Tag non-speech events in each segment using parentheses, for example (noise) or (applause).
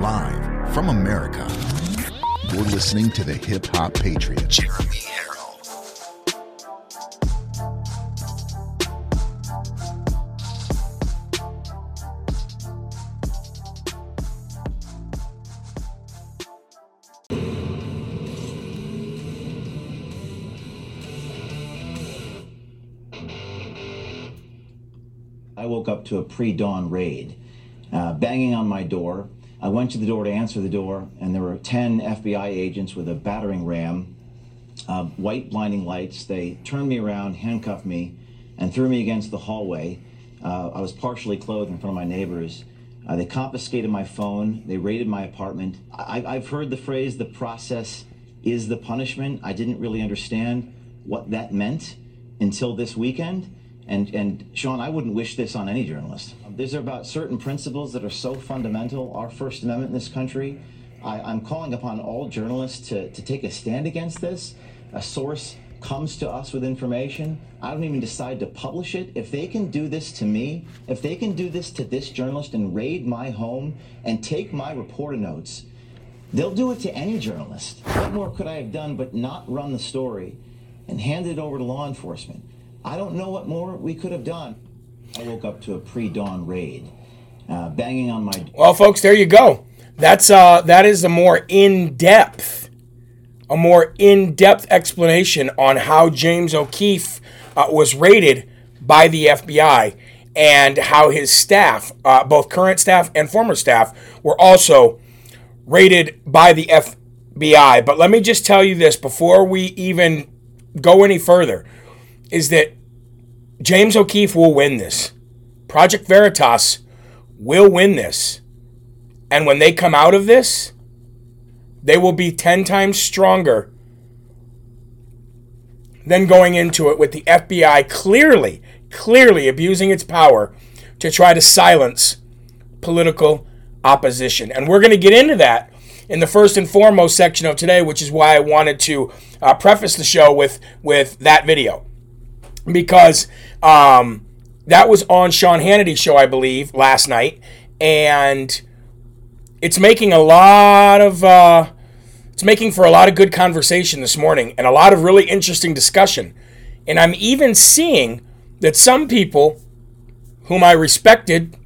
Live from America. You're listening to the Hip Hop Patriot, Jeremy Herrell. I woke up to a pre dawn raid uh, banging on my door. I went to the door to answer the door, and there were 10 FBI agents with a battering ram, uh, white blinding lights. They turned me around, handcuffed me, and threw me against the hallway. Uh, I was partially clothed in front of my neighbors. Uh, they confiscated my phone. They raided my apartment. I- I've heard the phrase, the process is the punishment. I didn't really understand what that meant until this weekend. And, and Sean, I wouldn't wish this on any journalist. These are about certain principles that are so fundamental, our First Amendment in this country. I, I'm calling upon all journalists to, to take a stand against this. A source comes to us with information. I don't even decide to publish it. If they can do this to me, if they can do this to this journalist and raid my home and take my reporter notes, they'll do it to any journalist. What more could I have done but not run the story and hand it over to law enforcement? I don't know what more we could have done. I woke up to a pre-dawn raid, uh, banging on my. Well, folks, there you go. That's uh, that is a more in-depth, a more in-depth explanation on how James O'Keefe uh, was raided by the FBI and how his staff, uh, both current staff and former staff, were also raided by the FBI. But let me just tell you this before we even go any further is that James O'Keefe will win this. Project Veritas will win this. And when they come out of this, they will be 10 times stronger than going into it with the FBI clearly, clearly abusing its power to try to silence political opposition. And we're going to get into that in the first and foremost section of today, which is why I wanted to uh, preface the show with, with that video because um, that was on Sean Hannity's show, I believe, last night, and it's making a lot of uh, it's making for a lot of good conversation this morning and a lot of really interesting discussion. And I'm even seeing that some people whom I respected,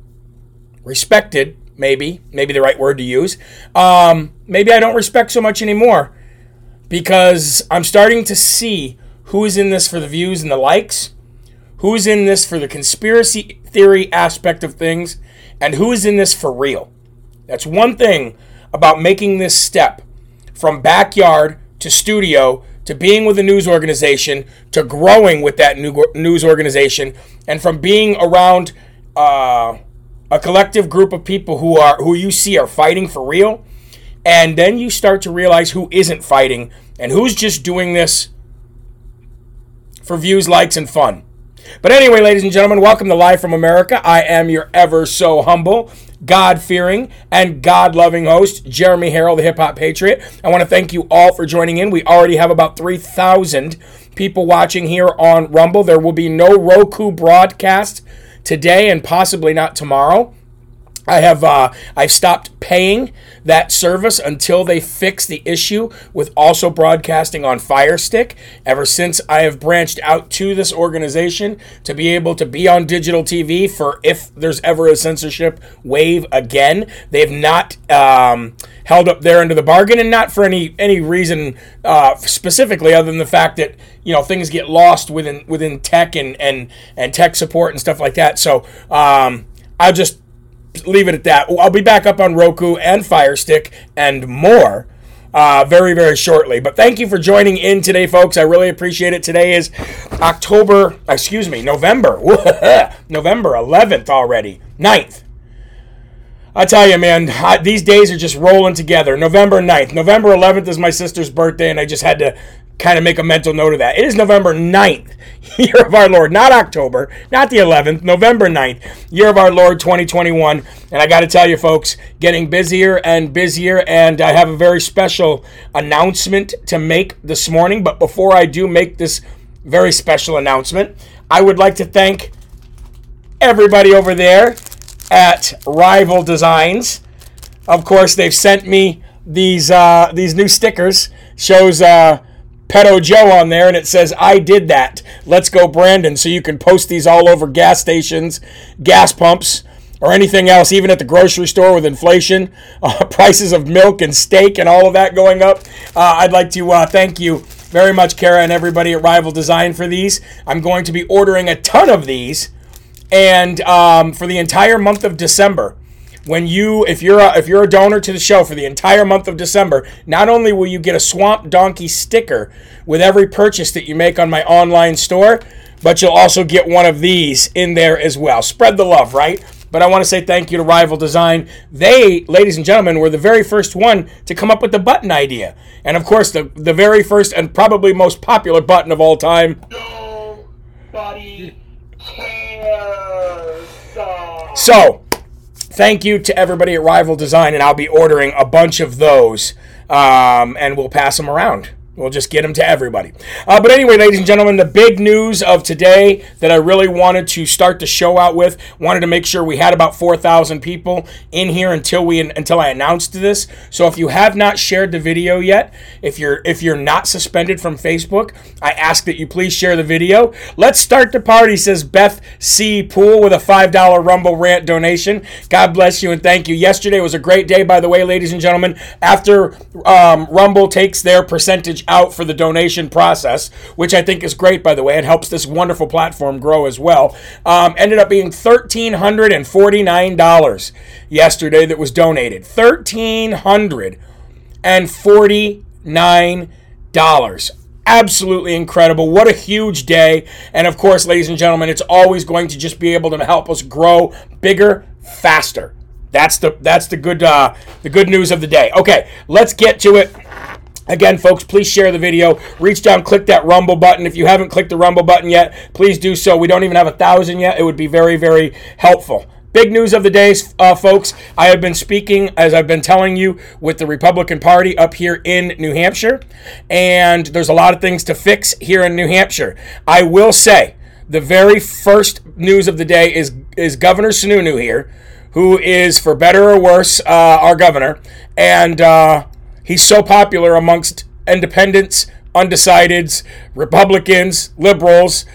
respected, maybe, maybe the right word to use, um, maybe I don't respect so much anymore because I'm starting to see who's in this for the views and the likes, who's in this for the conspiracy theory aspect of things, and who's in this for real. That's one thing about making this step from backyard to studio to being with a news organization to growing with that news organization and from being around uh, a collective group of people who are who you see are fighting for real and then you start to realize who isn't fighting and who's just doing this for views, likes, and fun. But anyway, ladies and gentlemen, welcome to Live from America. I am your ever so humble, God fearing, and God loving host, Jeremy Herrell, the Hip Hop Patriot. I want to thank you all for joining in. We already have about 3,000 people watching here on Rumble. There will be no Roku broadcast today and possibly not tomorrow. I have uh, I've stopped paying that service until they fix the issue with also broadcasting on Fire Stick. Ever since I have branched out to this organization to be able to be on digital TV for if there's ever a censorship wave again, they've not um, held up their end of the bargain, and not for any any reason uh, specifically other than the fact that you know things get lost within within tech and and and tech support and stuff like that. So um, I'll just leave it at that. I'll be back up on Roku and Fire Stick and more uh, very, very shortly. But thank you for joining in today, folks. I really appreciate it. Today is October, excuse me, November. (laughs) November 11th already, 9th. I tell you, man, I, these days are just rolling together. November 9th. November 11th is my sister's birthday, and I just had to kind of make a mental note of that. It is November 9th, (laughs) year of our Lord, not October, not the 11th, November 9th, year of our Lord 2021. And I got to tell you, folks, getting busier and busier. And I have a very special announcement to make this morning. But before I do make this very special announcement, I would like to thank everybody over there at Rival Designs of course, they've sent me these uh, these new stickers. Shows uh, Pedo Joe on there, and it says, I did that. Let's go, Brandon. So you can post these all over gas stations, gas pumps, or anything else, even at the grocery store with inflation, (laughs) uh, prices of milk and steak, and all of that going up. Uh, I'd like to uh, thank you very much, Kara, and everybody at Rival Design for these. I'm going to be ordering a ton of these, and um, for the entire month of December when you if you're a, if you're a donor to the show for the entire month of December, not only will you get a Swamp Donkey sticker with every purchase that you make on my online store, but you'll also get one of these in there as well. Spread the love, right? But I want to say thank you to Rival Design. They, ladies and gentlemen, were the very first one to come up with the button idea. And of course, the, the very first and probably most popular button of all time. Nobody cares. So, thank you to everybody at Rival Design, and I'll be ordering a bunch of those, um, and we'll pass them around. We'll just get them to everybody. Uh, but anyway, ladies and gentlemen, the big news of today that I really wanted to start the show out with, wanted to make sure we had about 4,000 people in here until we until I announced this. So if you have not shared the video yet, if you're if you're not suspended from Facebook, I ask that you please share the video. Let's start the party, says Beth C. Pool with a $5 Rumble Rant donation. God bless you and thank you. Yesterday was a great day, by the way, ladies and gentlemen. After um, Rumble takes their percentage out for the donation process, which I think is great, by the way. It helps this wonderful platform grow as well. Um, ended up being $1,349 yesterday that was donated. $1,349 absolutely incredible. What a huge day. And of course, ladies and gentlemen, it's always going to just be able to help us grow bigger, faster. That's the that's the good uh, the good news of the day. Okay, let's get to it. Again, folks, please share the video. Reach down, click that Rumble button. If you haven't clicked the Rumble button yet, please do so. We don't even have a thousand yet. It would be very, very helpful. Big news of the day, uh, folks. I have been speaking, as I've been telling you, with the Republican Party up here in New Hampshire, and there's a lot of things to fix here in New Hampshire. I will say, the very first news of the day is is Governor Sununu here, who is, for better or worse, uh, our governor, and. Uh, He's so popular amongst independents, undecideds, Republicans, liberals,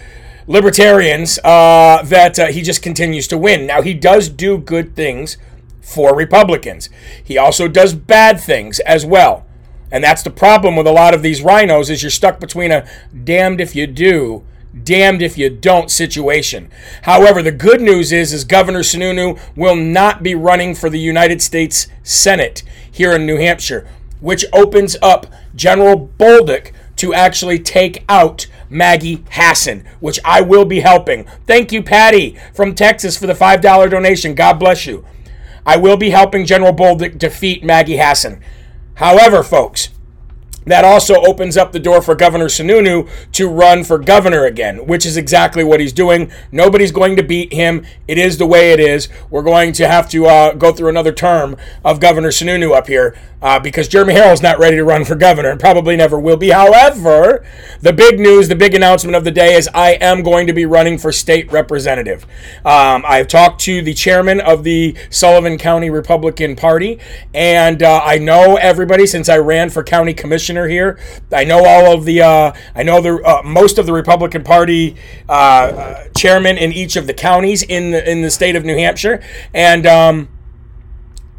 libertarians uh, that uh, he just continues to win. Now, he does do good things for Republicans, he also does bad things as well. And that's the problem with a lot of these rhinos is you're stuck between a damned if you do damned if you don't situation. However, the good news is is Governor Sununu will not be running for the United States Senate here in New Hampshire which opens up General Bolduc to actually take out Maggie Hassan, which I will be helping. Thank you, Patty from Texas, for the $5 donation. God bless you. I will be helping General Bolduc defeat Maggie Hassan. However, folks, that also opens up the door for Governor Sununu to run for governor again, which is exactly what he's doing. Nobody's going to beat him. It is the way it is. We're going to have to uh, go through another term of Governor Sununu up here uh, because Jeremy Herrell's not ready to run for governor and probably never will be. However, the big news, the big announcement of the day is I am going to be running for state representative. Um, I've talked to the chairman of the Sullivan County Republican Party, and uh, I know everybody since I ran for county commissioner here. I know all of the, uh, I know the uh, most of the Republican Party uh, uh, chairman in each of the counties in the in the state of New Hampshire, and. Um,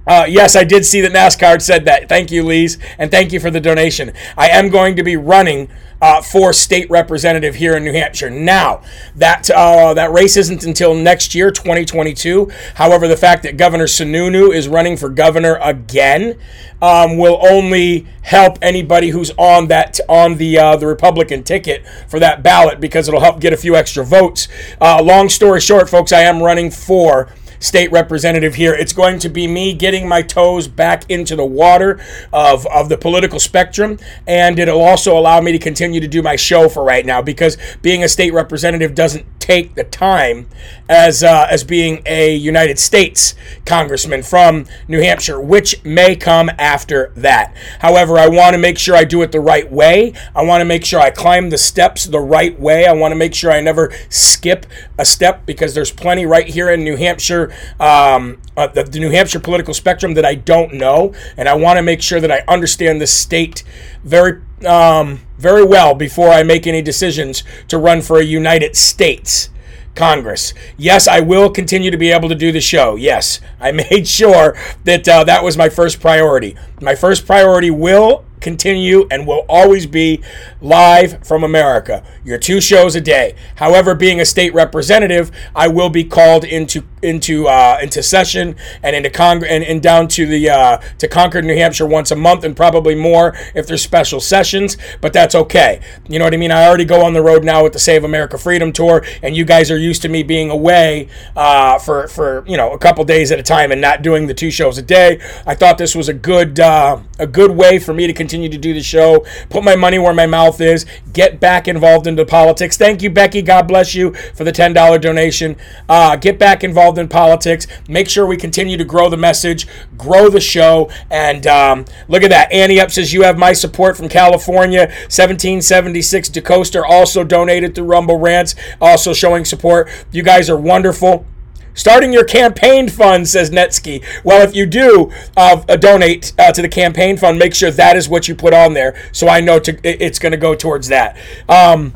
uh, yes, I did see that NASCAR said that. Thank you, Lees, and thank you for the donation. I am going to be running uh, for state representative here in New Hampshire. Now, that uh, that race isn't until next year, 2022. However, the fact that Governor Sununu is running for governor again um, will only help anybody who's on that on the uh, the Republican ticket for that ballot because it'll help get a few extra votes. Uh, long story short, folks, I am running for state representative here. It's going to be me getting my toes back into the water of, of the political spectrum, and it'll also allow me to continue to do my show for right now because being a state representative doesn't take the time as uh, as being a United States congressman from New Hampshire, which may come after that. However, I want to make sure I do it the right way. I want to make sure I climb the steps the right way. I want to make sure I never skip a step because there's plenty right here in New Hampshire, um, uh, the, the New Hampshire political spectrum that I don't know, and I want to make sure that I understand the state very um, very well before I make any decisions to run for a United States Congress. Yes, I will continue to be able to do the show. Yes, I (laughs) made sure that uh, that was my first priority. My first priority will continue and will always be live from America. Your two shows a day. However, being a state representative, I will be called into into uh, into session and into Congress and, and down to the uh, to Concord, New Hampshire once a month and probably more if there's special sessions. But that's okay. You know what I mean? I already go on the road now with the Save America Freedom Tour, and you guys are used to me being away uh, for for you know a couple days at a time and not doing the two shows a day. I thought this was a good uh, a good way for me to continue to do the show, put my money where my mouth is, get back involved into politics. Thank you, Becky. God bless you for the ten dollar donation. Uh, get back involved in politics. Make sure we continue to grow the message, grow the show, and um, look at that. Annie Up says you have my support from California. 1776 DeCoaster also donated through Rumble Rants, also showing support. You guys are wonderful. Starting your campaign fund, says Netsky. Well, if you do uh, donate uh, to the campaign fund, make sure that is what you put on there, so I know to, it's going to go towards that. Um,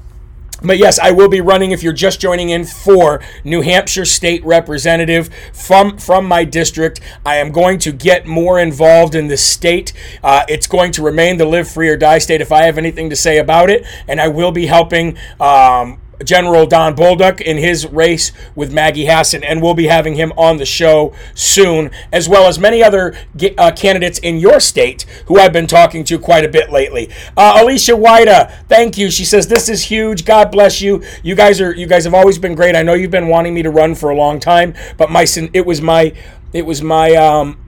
but yes, I will be running if you're just joining in for New Hampshire State Representative from from my district. I am going to get more involved in the state. Uh, it's going to remain the live free or die state if I have anything to say about it, and I will be helping. Um, General Don Bolduc in his race with Maggie Hassan, and we'll be having him on the show soon, as well as many other uh, candidates in your state who I've been talking to quite a bit lately. Uh, Alicia Wida, thank you. She says this is huge. God bless you. You guys are you guys have always been great. I know you've been wanting me to run for a long time, but my it was my it was my um,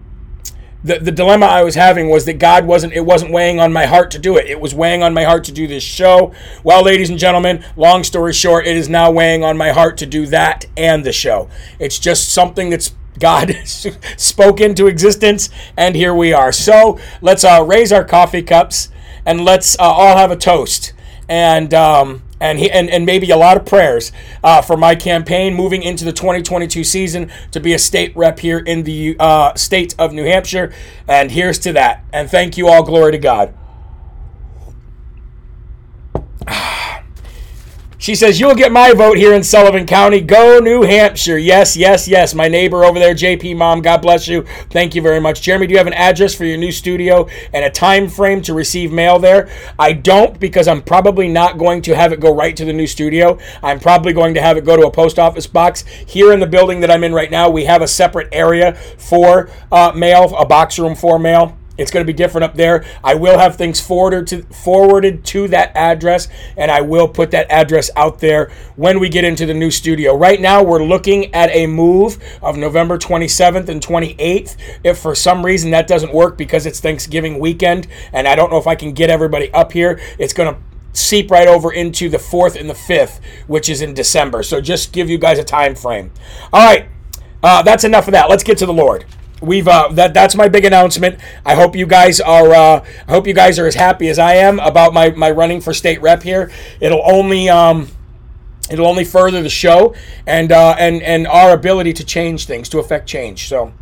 the, the dilemma I was having was that God wasn't it wasn't weighing on my heart to do it. It was weighing on my heart to do this show. Well, ladies and gentlemen, long story short, it is now weighing on my heart to do that and the show. It's just something that's God (laughs) spoke into existence, and here we are. So let's uh, raise our coffee cups and let's uh, all have a toast. And um, and he, and, and maybe a lot of prayers uh, for my campaign moving into the 2022 season to be a state rep here in the uh, state of New Hampshire. And here's to that. And thank you all. Glory to God. She says, You'll get my vote here in Sullivan County. Go, New Hampshire. Yes, yes, yes. My neighbor over there, JP Mom, God bless you. Thank you very much. Jeremy, do you have an address for your new studio and a time frame to receive mail there? I don't because I'm probably not going to have it go right to the new studio. I'm probably going to have it go to a post office box. Here in the building that I'm in right now, we have a separate area for uh, mail, a box room for mail. It's going to be different up there. I will have things forwarded to forwarded to that address, and I will put that address out there when we get into the new studio. Right now, we're looking at a move of November 27th and 28th. If for some reason that doesn't work because it's Thanksgiving weekend, and I don't know if I can get everybody up here, it's going to seep right over into the 4th and the 5th, which is in December. So just give you guys a time frame. All right, uh, that's enough of that. Let's get to the Lord we've uh, that that's my big announcement. I hope you guys are uh, I hope you guys are as happy as I am about my my running for state rep here. It'll only um, it'll only further the show and uh, and and our ability to change things to affect change. So.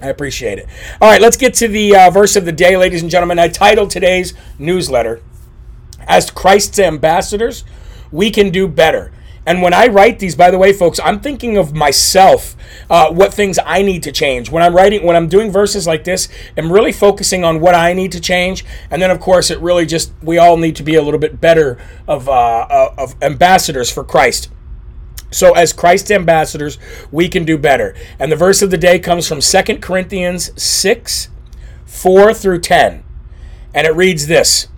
I appreciate it. All right, let's get to the uh, verse of the day, ladies and gentlemen. I titled today's newsletter, As Christ's Ambassadors, We Can Do Better. And when I write these, by the way, folks, I'm thinking of myself, uh, what things I need to change. When I'm writing, when I'm doing verses like this, I'm really focusing on what I need to change. And then, of course, it really just, we all need to be a little bit better of, uh, uh of ambassadors for Christ. So, as Christ's ambassadors, we can do better. And the verse of the day comes from 2 Corinthians 6 4 through 10. And it reads this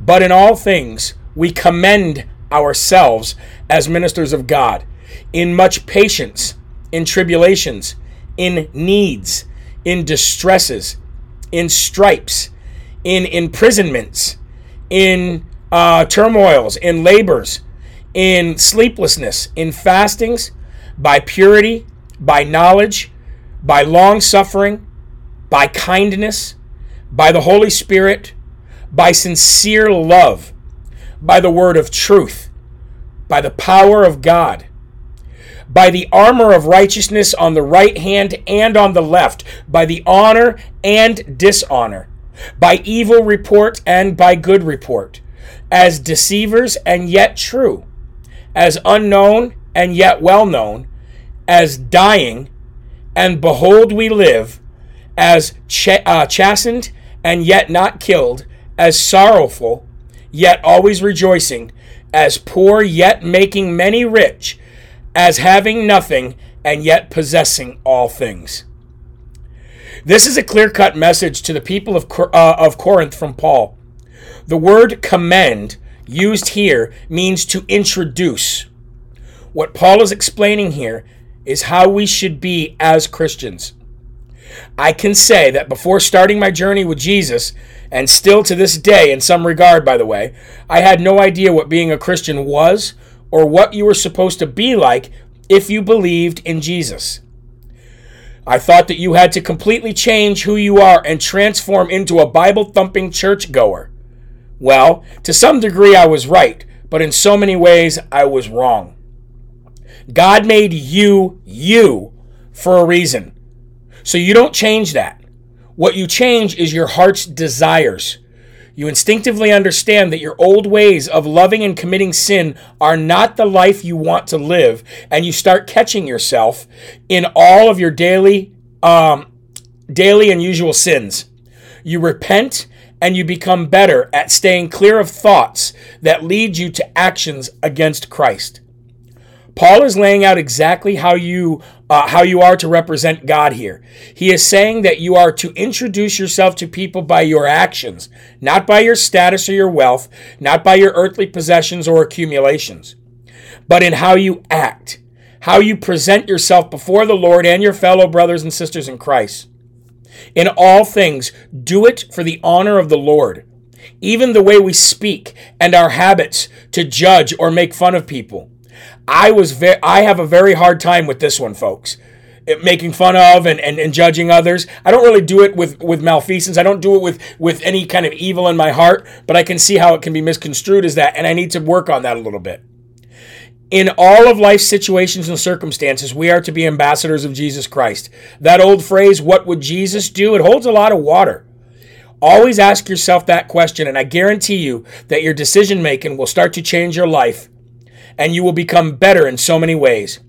But in all things, we commend ourselves as ministers of God in much patience, in tribulations, in needs, in distresses, in stripes, in imprisonments, in uh, turmoils, in labors, in sleeplessness, in fastings, by purity, by knowledge, by long suffering, by kindness, by the Holy Spirit, by sincere love, by the word of truth, by the power of God, by the armor of righteousness on the right hand and on the left, by the honor and dishonor, by evil report and by good report, as deceivers and yet true, as unknown and yet well known, as dying, and behold, we live, as ch- uh, chastened and yet not killed, as sorrowful, yet always rejoicing, as poor, yet making many rich, as having nothing, and yet possessing all things. This is a clear cut message to the people of, uh, of Corinth from Paul. The word commend used here means to introduce. What Paul is explaining here is how we should be as Christians. I can say that before starting my journey with Jesus, and still to this day, in some regard, by the way, I had no idea what being a Christian was or what you were supposed to be like if you believed in Jesus. I thought that you had to completely change who you are and transform into a Bible thumping churchgoer. Well, to some degree, I was right, but in so many ways, I was wrong. God made you you for a reason. So you don't change that. What you change is your heart's desires. You instinctively understand that your old ways of loving and committing sin are not the life you want to live, and you start catching yourself in all of your daily, um, daily and usual sins. You repent and you become better at staying clear of thoughts that lead you to actions against Christ. Paul is laying out exactly how you uh, how you are to represent God here. He is saying that you are to introduce yourself to people by your actions, not by your status or your wealth, not by your earthly possessions or accumulations, but in how you act, how you present yourself before the Lord and your fellow brothers and sisters in Christ. In all things, do it for the honor of the Lord. Even the way we speak and our habits to judge or make fun of people I was ve- I have a very hard time with this one, folks. It, making fun of and, and, and judging others. I don't really do it with, with malfeasance. I don't do it with, with any kind of evil in my heart, but I can see how it can be misconstrued as that, and I need to work on that a little bit. In all of life's situations and circumstances, we are to be ambassadors of Jesus Christ. That old phrase, what would Jesus do? It holds a lot of water. Always ask yourself that question, and I guarantee you that your decision making will start to change your life and you will become better in so many ways.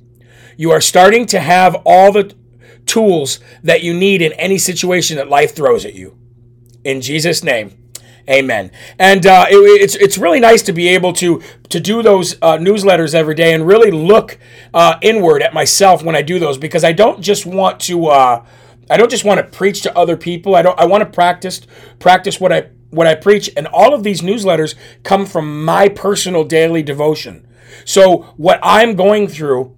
You are starting to have all the tools that you need in any situation that life throws at you. In Jesus' name. Amen. And uh, it, it's it's really nice to be able to to do those uh, newsletters every day and really look uh, inward at myself when I do those because I don't just want to uh, I don't just want to preach to other people. I don't I want to practice practice what I what I preach and all of these newsletters come from my personal daily devotion. So what I'm going through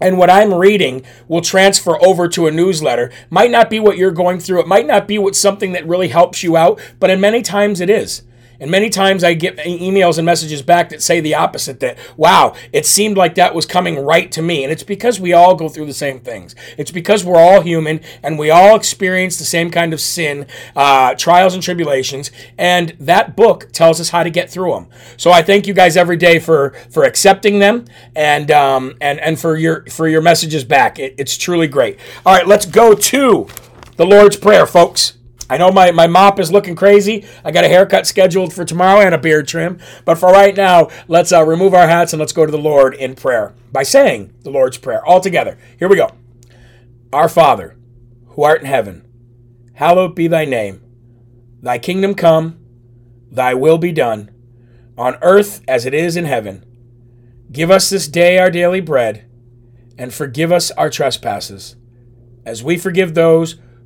and what I'm reading will transfer over to a newsletter. Might not be what you're going through. It might not be what something that really helps you out, but in many times it is. And many times I get emails and messages back that say the opposite that, wow, it seemed like that was coming right to me. And it's because we all go through the same things. It's because we're all human and we all experience the same kind of sin, uh, trials and tribulations. And that book tells us how to get through them. So I thank you guys every day for, for accepting them and, um, and, and for your, for your messages back. It, it's truly great. All right, let's go to the Lord's Prayer, folks. I know my, my mop is looking crazy. I got a haircut scheduled for tomorrow and a beard trim. But for right now, let's uh, remove our hats and let's go to the Lord in prayer by saying the Lord's Prayer all together. Here we go. Our Father, who art in heaven, hallowed be thy name. Thy kingdom come, thy will be done, on earth as it is in heaven. Give us this day our daily bread, and forgive us our trespasses, as we forgive those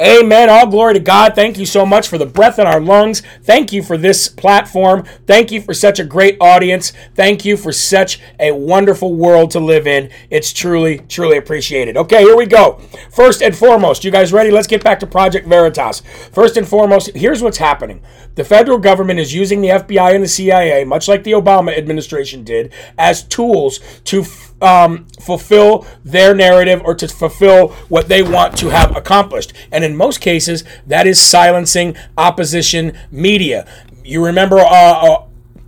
Amen. All glory to God. Thank you so much for the breath in our lungs. Thank you for this platform. Thank you for such a great audience. Thank you for such a wonderful world to live in. It's truly, truly appreciated. Okay, here we go. First and foremost, you guys ready? Let's get back to Project Veritas. First and foremost, here's what's happening the federal government is using the FBI and the CIA, much like the Obama administration did, as tools to um, fulfill their narrative or to fulfill what they want to have accomplished. And in most cases, that is silencing opposition media. You remember uh, uh,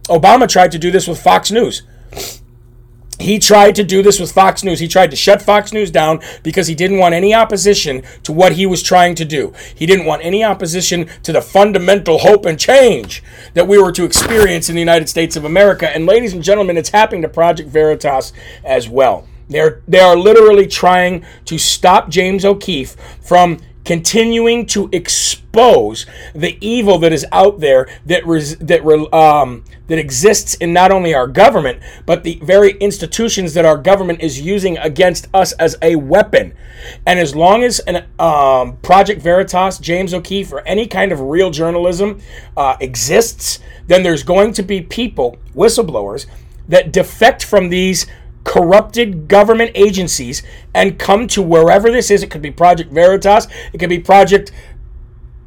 Obama tried to do this with Fox News. He tried to do this with Fox News. He tried to shut Fox News down because he didn't want any opposition to what he was trying to do. He didn't want any opposition to the fundamental hope and change that we were to experience in the United States of America. And ladies and gentlemen, it's happening to Project Veritas as well. They're they are literally trying to stop James O'Keefe from continuing to expose the evil that is out there that res, that um, that exists in not only our government but the very institutions that our government is using against us as a weapon. And as long as an um, Project Veritas, James O'Keefe, or any kind of real journalism uh, exists, then there's going to be people, whistleblowers, that defect from these corrupted government agencies and come to wherever this is. It could be Project Veritas, it could be Project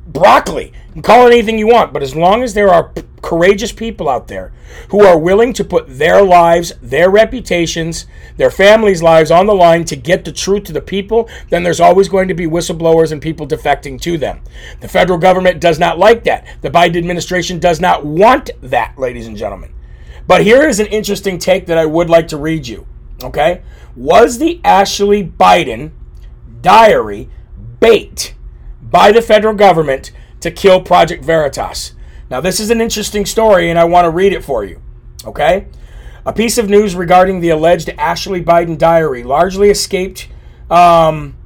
Broccoli. You call it anything you want, but as long as there are p- courageous people out there who are willing to put their lives, their reputations, their families' lives on the line to get the truth to the people, then there's always going to be whistleblowers and people defecting to them. The federal government does not like that. The Biden administration does not want that, ladies and gentlemen. But here is an interesting take that I would like to read you. Okay? Was the Ashley Biden diary bait by the federal government to kill Project Veritas? Now, this is an interesting story, and I want to read it for you. Okay? A piece of news regarding the alleged Ashley Biden diary largely escaped. Um,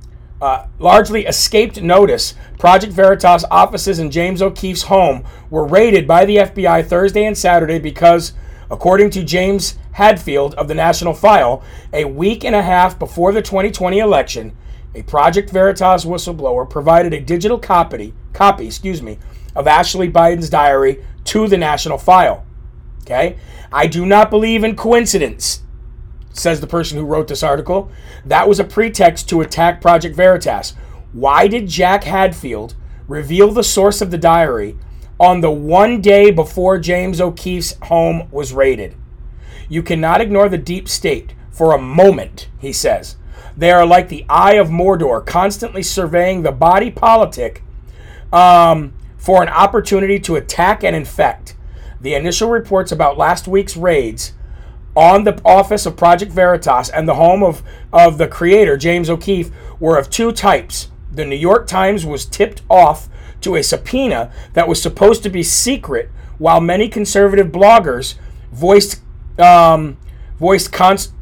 uh, largely escaped notice. Project Veritas offices in James O'Keefe's home were raided by the FBI Thursday and Saturday because According to James Hadfield of the National File, a week and a half before the 2020 election, a Project Veritas whistleblower provided a digital copy, copy, excuse me, of Ashley Biden's diary to the National File. Okay? I do not believe in coincidence, says the person who wrote this article. That was a pretext to attack Project Veritas. Why did Jack Hadfield reveal the source of the diary on the one day before James O'Keefe's home was raided. You cannot ignore the deep state for a moment, he says. They are like the eye of Mordor, constantly surveying the body politic um, for an opportunity to attack and infect. The initial reports about last week's raids on the office of Project Veritas and the home of, of the creator, James O'Keefe, were of two types. The New York Times was tipped off to a subpoena that was supposed to be secret, while many conservative bloggers voiced um, voiced const-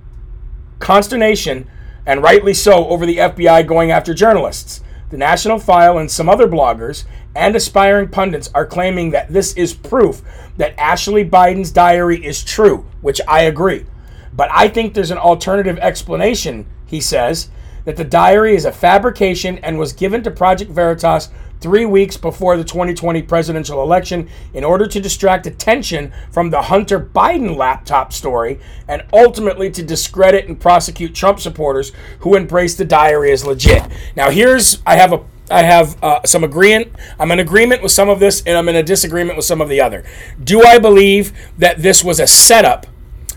consternation, and rightly so, over the FBI going after journalists. The National File and some other bloggers and aspiring pundits are claiming that this is proof that Ashley Biden's diary is true, which I agree. But I think there's an alternative explanation, he says, that the diary is a fabrication and was given to Project Veritas three weeks before the 2020 presidential election in order to distract attention from the Hunter Biden laptop story and ultimately to discredit and prosecute Trump supporters who embrace the diary as legit. Now, here's I have a I have uh, some agreement. I'm in agreement with some of this, and I'm in a disagreement with some of the other. Do I believe that this was a setup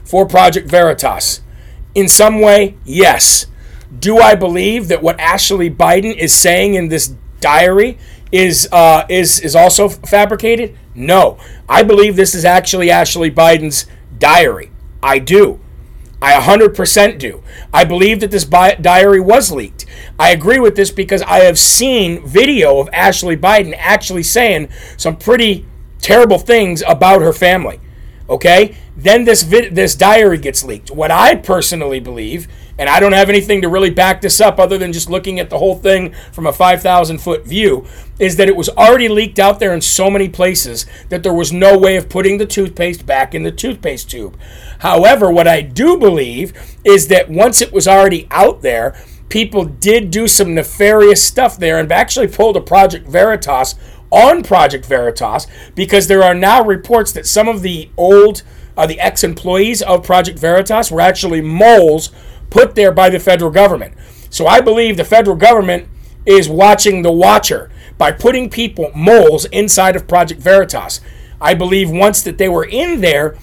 for Project Veritas? In some way, yes. Do I believe that what Ashley Biden is saying in this diary is uh, is is also fabricated? No, I believe this is actually Ashley Biden's diary. I do. I 100% do. I believe that this bi- diary was leaked. I agree with this because I have seen video of Ashley Biden actually saying some pretty terrible things about her family. Okay? Then this this diary gets leaked. What I personally believe and I don't have anything to really back this up other than just looking at the whole thing from a 5,000 foot view, is that it was already leaked out there in so many places that there was no way of putting the toothpaste back in the toothpaste tube. However, what I do believe is that once it was already out there, people did do some nefarious stuff there and actually pulled a Project Veritas on Project Veritas because there are now reports that some of the old, uh, the ex employees of Project Veritas were actually moles put there by the federal government. So I believe the federal government is watching the watcher by putting people, moles, inside of Project Veritas. I believe once that they were in there,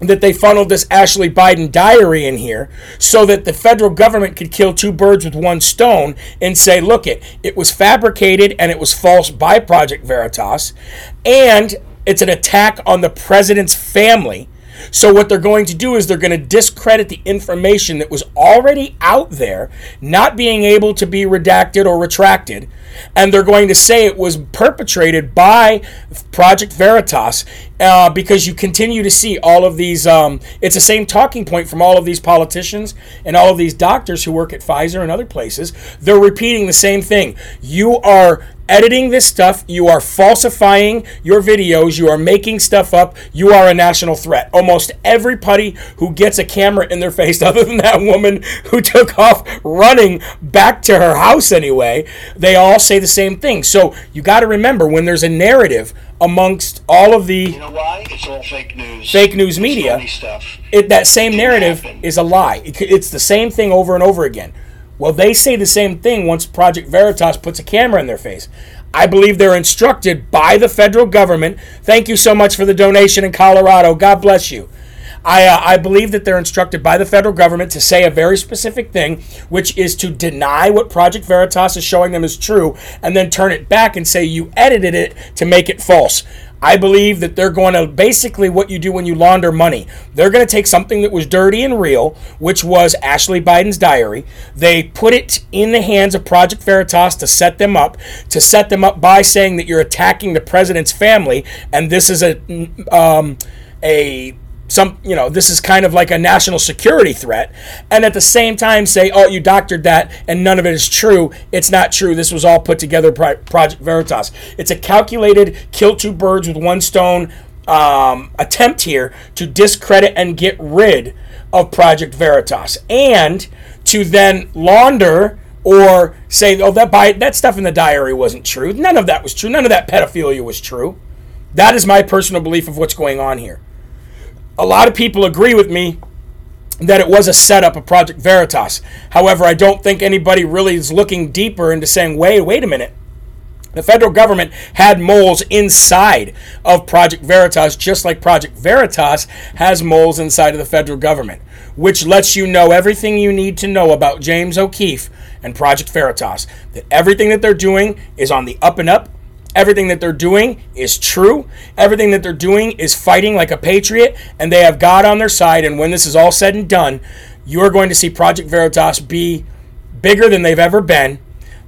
that they funneled this Ashley Biden diary in here so that the federal government could kill two birds with one stone and say, look, it, it was fabricated and it was false by Project Veritas, and it's an attack on the president's family so, what they're going to do is they're going to discredit the information that was already out there, not being able to be redacted or retracted, and they're going to say it was perpetrated by Project Veritas uh, because you continue to see all of these. Um, it's the same talking point from all of these politicians and all of these doctors who work at Pfizer and other places. They're repeating the same thing. You are editing this stuff. You are falsifying your videos. You are making stuff up. You are a national threat. Almost everybody who gets a camera in their face, (laughs) other than that woman who took off running back to her house anyway, they all say the same thing. So you got to remember when there's a narrative amongst all of the You know why? It's all fake news. fake news media, stuff. it, that same narrative happen. is a lie. It, it's the same thing over and over again. Well, they say the same thing once Project Veritas puts a camera in their face. I believe they're instructed by the federal government. Thank you so much for the donation in Colorado. God bless you. I, uh, I believe that they're instructed by the federal government to say a very specific thing, which is to deny what Project Veritas is showing them is true, and then turn it back and say you edited it to make it false. I believe that they're going to basically what you do when you launder money. They're going to take something that was dirty and real, which was Ashley Biden's diary. They put it in the hands of Project Veritas to set them up, to set them up by saying that you're attacking the president's family, and this is a um, a some you know this is kind of like a national security threat and at the same time say oh you doctored that and none of it is true. It's not true. This was all put together by project veritas. It's a calculated kill two birds with one stone um, attempt here to discredit and get rid of project veritas and to then launder or say oh that by that stuff in the diary wasn't true. None of that was true. None of that pedophilia was true. That is my personal belief of what's going on here a lot of people agree with me that it was a setup of Project Veritas. However, I don't think anybody really is looking deeper into saying, wait, wait a minute. The federal government had moles inside of Project Veritas, just like Project Veritas has moles inside of the federal government, which lets you know everything you need to know about James O'Keefe and Project Veritas. That everything that they're doing is on the up and up, Everything that they're doing is true. Everything that they're doing is fighting like a patriot, and they have God on their side. And when this is all said and done, you are going to see Project Veritas be bigger than they've ever been.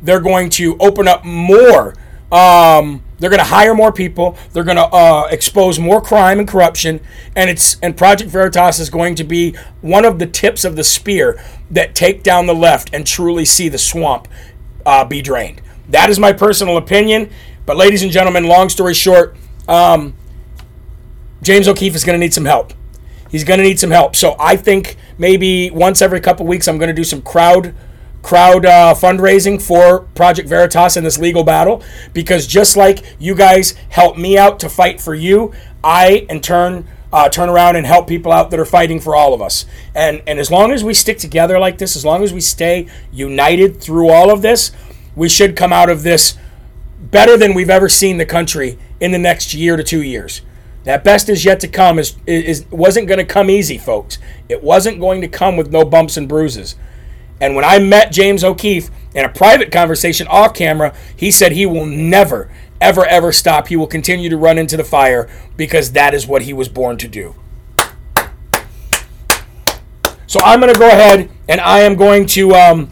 They're going to open up more. Um, they're going to hire more people. They're going to uh, expose more crime and corruption, and it's and Project Veritas is going to be one of the tips of the spear that take down the left and truly see the swamp uh, be drained. That is my personal opinion. But, ladies and gentlemen, long story short, um, James O'Keefe is going to need some help. He's going to need some help. So I think maybe once every couple weeks, I'm going to do some crowd crowd uh, fundraising for Project Veritas in this legal battle because just like you guys help me out to fight for you, I in turn uh, turn around and help people out that are fighting for all of us. And and as long as we stick together like this, as long as we stay united through all of this, we should come out of this better than we've ever seen the country in the next year to two years. That best is yet to come. Is, is wasn't going to come easy, folks. It wasn't going to come with no bumps and bruises. And when I met James O'Keefe in a private conversation off camera, he said he will never, ever, ever stop. He will continue to run into the fire because that is what he was born to do. So I'm going to go ahead and I am going to um,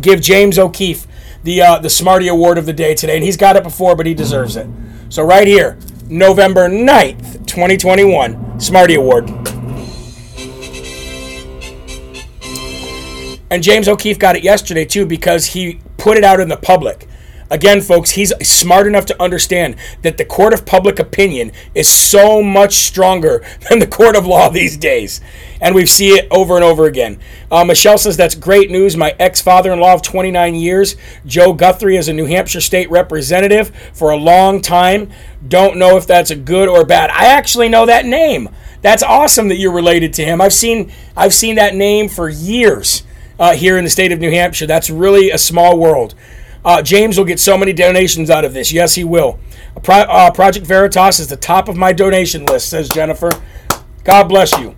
give James O'Keefe the uh, the Smarty Award of the day today, and he's got it before, but he deserves it. So right here, November 9th, 2021, Smarty Award. And James O'Keefe got it yesterday too because he put it out in the public. Again, folks, he's smart enough to understand that the court of public opinion is so much stronger (laughs) than the court of law these days. And we see it over and over again. Uh, Michelle says, That's great news. My ex father in law of 29 years, Joe Guthrie, is a New Hampshire state representative for a long time. Don't know if that's a good or bad. I actually know that name. That's awesome that you're related to him. I've seen I've seen that name for years uh, here in the state of New Hampshire. That's really a small world. Uh, James will get so many donations out of this. Yes, he will. Pro- uh, Project Veritas is the top of my donation list, says Jennifer. God bless you.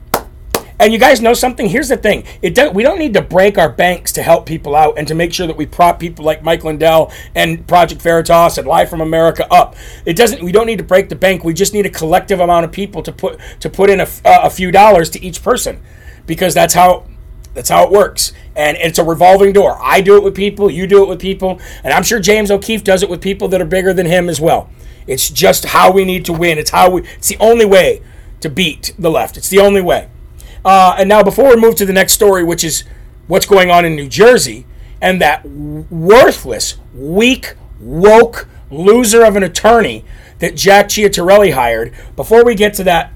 And you guys know something? Here's the thing: it do, we don't need to break our banks to help people out and to make sure that we prop people like Mike Lindell and Project Veritas and Live from America up. It doesn't. We don't need to break the bank. We just need a collective amount of people to put to put in a, a few dollars to each person, because that's how that's how it works. And it's a revolving door. I do it with people, you do it with people, and I'm sure James O'Keefe does it with people that are bigger than him as well. It's just how we need to win. It's how we it's the only way to beat the left. It's the only way. Uh, and now before we move to the next story, which is what's going on in New Jersey, and that worthless, weak, woke loser of an attorney that Jack Ciattarelli hired. Before we get to that,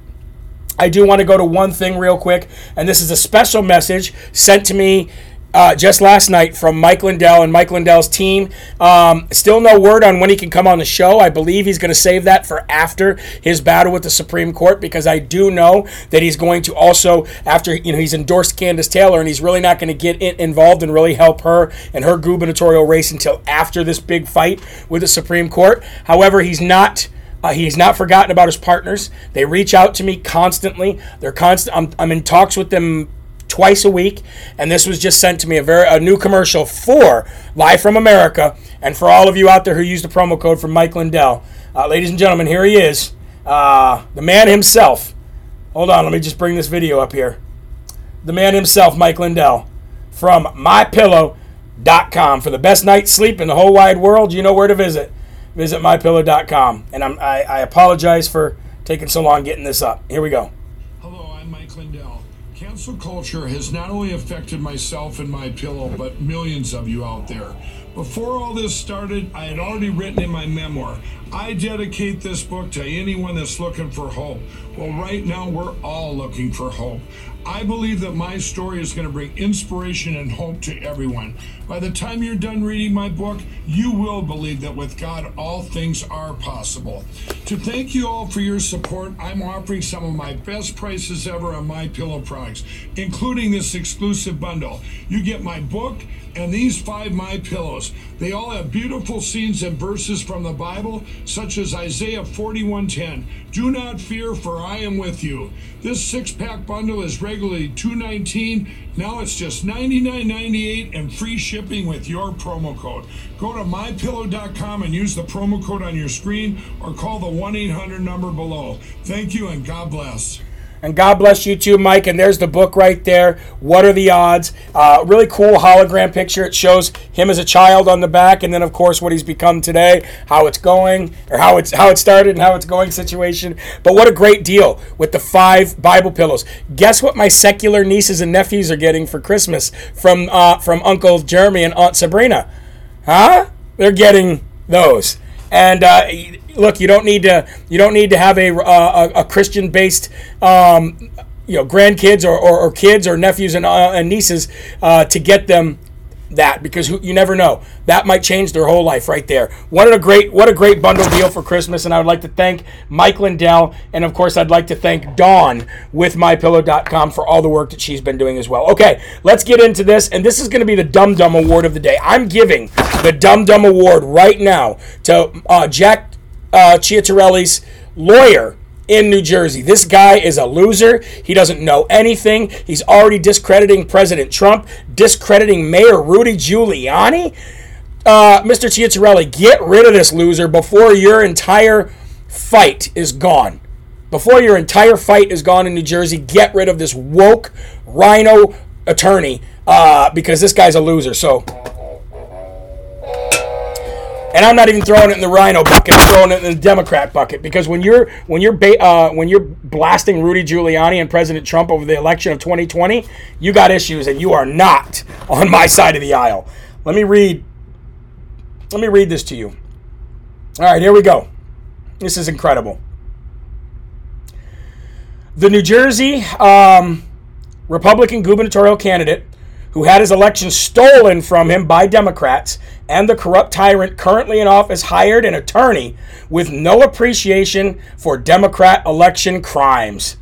I do want to go to one thing real quick, and this is a special message sent to me uh, just last night from Mike Lindell and Mike Lindell's team. Um, still no word on when he can come on the show. I believe he's going to save that for after his battle with the Supreme Court because I do know that he's going to also, after, you know, he's endorsed Kandiss Taylor and he's really not going to get in, involved and really help her and her gubernatorial race until after this big fight with the Supreme Court. However, he's not uh, he's not forgotten about his partners. They reach out to me constantly. They're constant. I'm, I'm in talks with them twice a week, and this was just sent to me a very a new commercial for Live from America, and for all of you out there who use the promo code from Mike Lindell, uh, ladies and gentlemen, here he is, uh, the man himself. Hold on, let me just bring this video up here. The man himself, Mike Lindell, from MyPillow.com for the best night's sleep in the whole wide world. You know where to visit visit mypillow.com. And I'm, I, I apologize for taking so long getting this up. Here we go. Hello, I'm Mike Lindell. Cancel culture has not only affected myself and my pillow, but millions of you out there. Before all this started, I had already written in my memoir, I dedicate this book to anyone that's looking for hope. Well, right now, we're all looking for hope. I believe that my story is going to bring inspiration and hope to everyone. By the time you're done reading my book, you will believe that with God, all things are possible. To thank you all for your support, I'm offering some of my best prices ever on my pillow products, including this exclusive bundle. You get my book and these five my pillows. They all have beautiful scenes and verses from the Bible, such as Isaiah 41:10. Do not fear, for I am with you. This six-pack bundle is regularly $219. Now it's just $99.98 and free shipping with your promo code. Go to mypillow.com and use the promo code on your screen or call the 1-800 number below. Thank you and God bless. And God bless you too, Mike. And there's the book right there. What are the odds? Uh, really cool hologram picture. It shows him as a child on the back, and then of course what he's become today, how it's going, or how it's how it started and how it's going situation. But what a great deal with the five Bible pillows. Guess what my secular nieces and nephews are getting for Christmas from uh, from Uncle Jeremy and Aunt Sabrina? Huh? They're getting those. And uh, look, you don't need to you don't need to have a uh, a, a Christian based um, you know grandkids or, or, or, kids or nephews and, uh, and nieces uh, to get them that because you never know. That might change their whole life right there. What a great what a great bundle deal for christmas and i would like to thank mike lindell and of course i'd like to thank dawn with mypillow.com for all the work that she's been doing as well. Okay let's get into this and this is going to be the dumb dumb award of the day. I'm giving the dumb dumb award right now to uh, jack uh, ciattarelli's lawyer in New Jersey. This guy is a loser. He doesn't know anything. He's already discrediting President Trump, discrediting Mayor Rudy Giuliani. Uh, Mr. Ciattarelli, get rid of this loser before your entire fight is gone. Before your entire fight is gone in New Jersey, get rid of this woke rhino attorney uh, because this guy's a loser. So and I'm not even throwing it in the Rhino bucket. I'm throwing it in the Democrat bucket because when you're when you're ba- uh, when you're blasting Rudy Giuliani and President Trump over the election of 2020, you got issues, and you are not on my side of the aisle. Let me read Let me read this to you. All right, here we go. This is incredible. The New Jersey um, Republican gubernatorial candidate who had his election stolen from him by Democrats, and the corrupt tyrant currently in office hired an attorney with no appreciation for Democrat election crimes.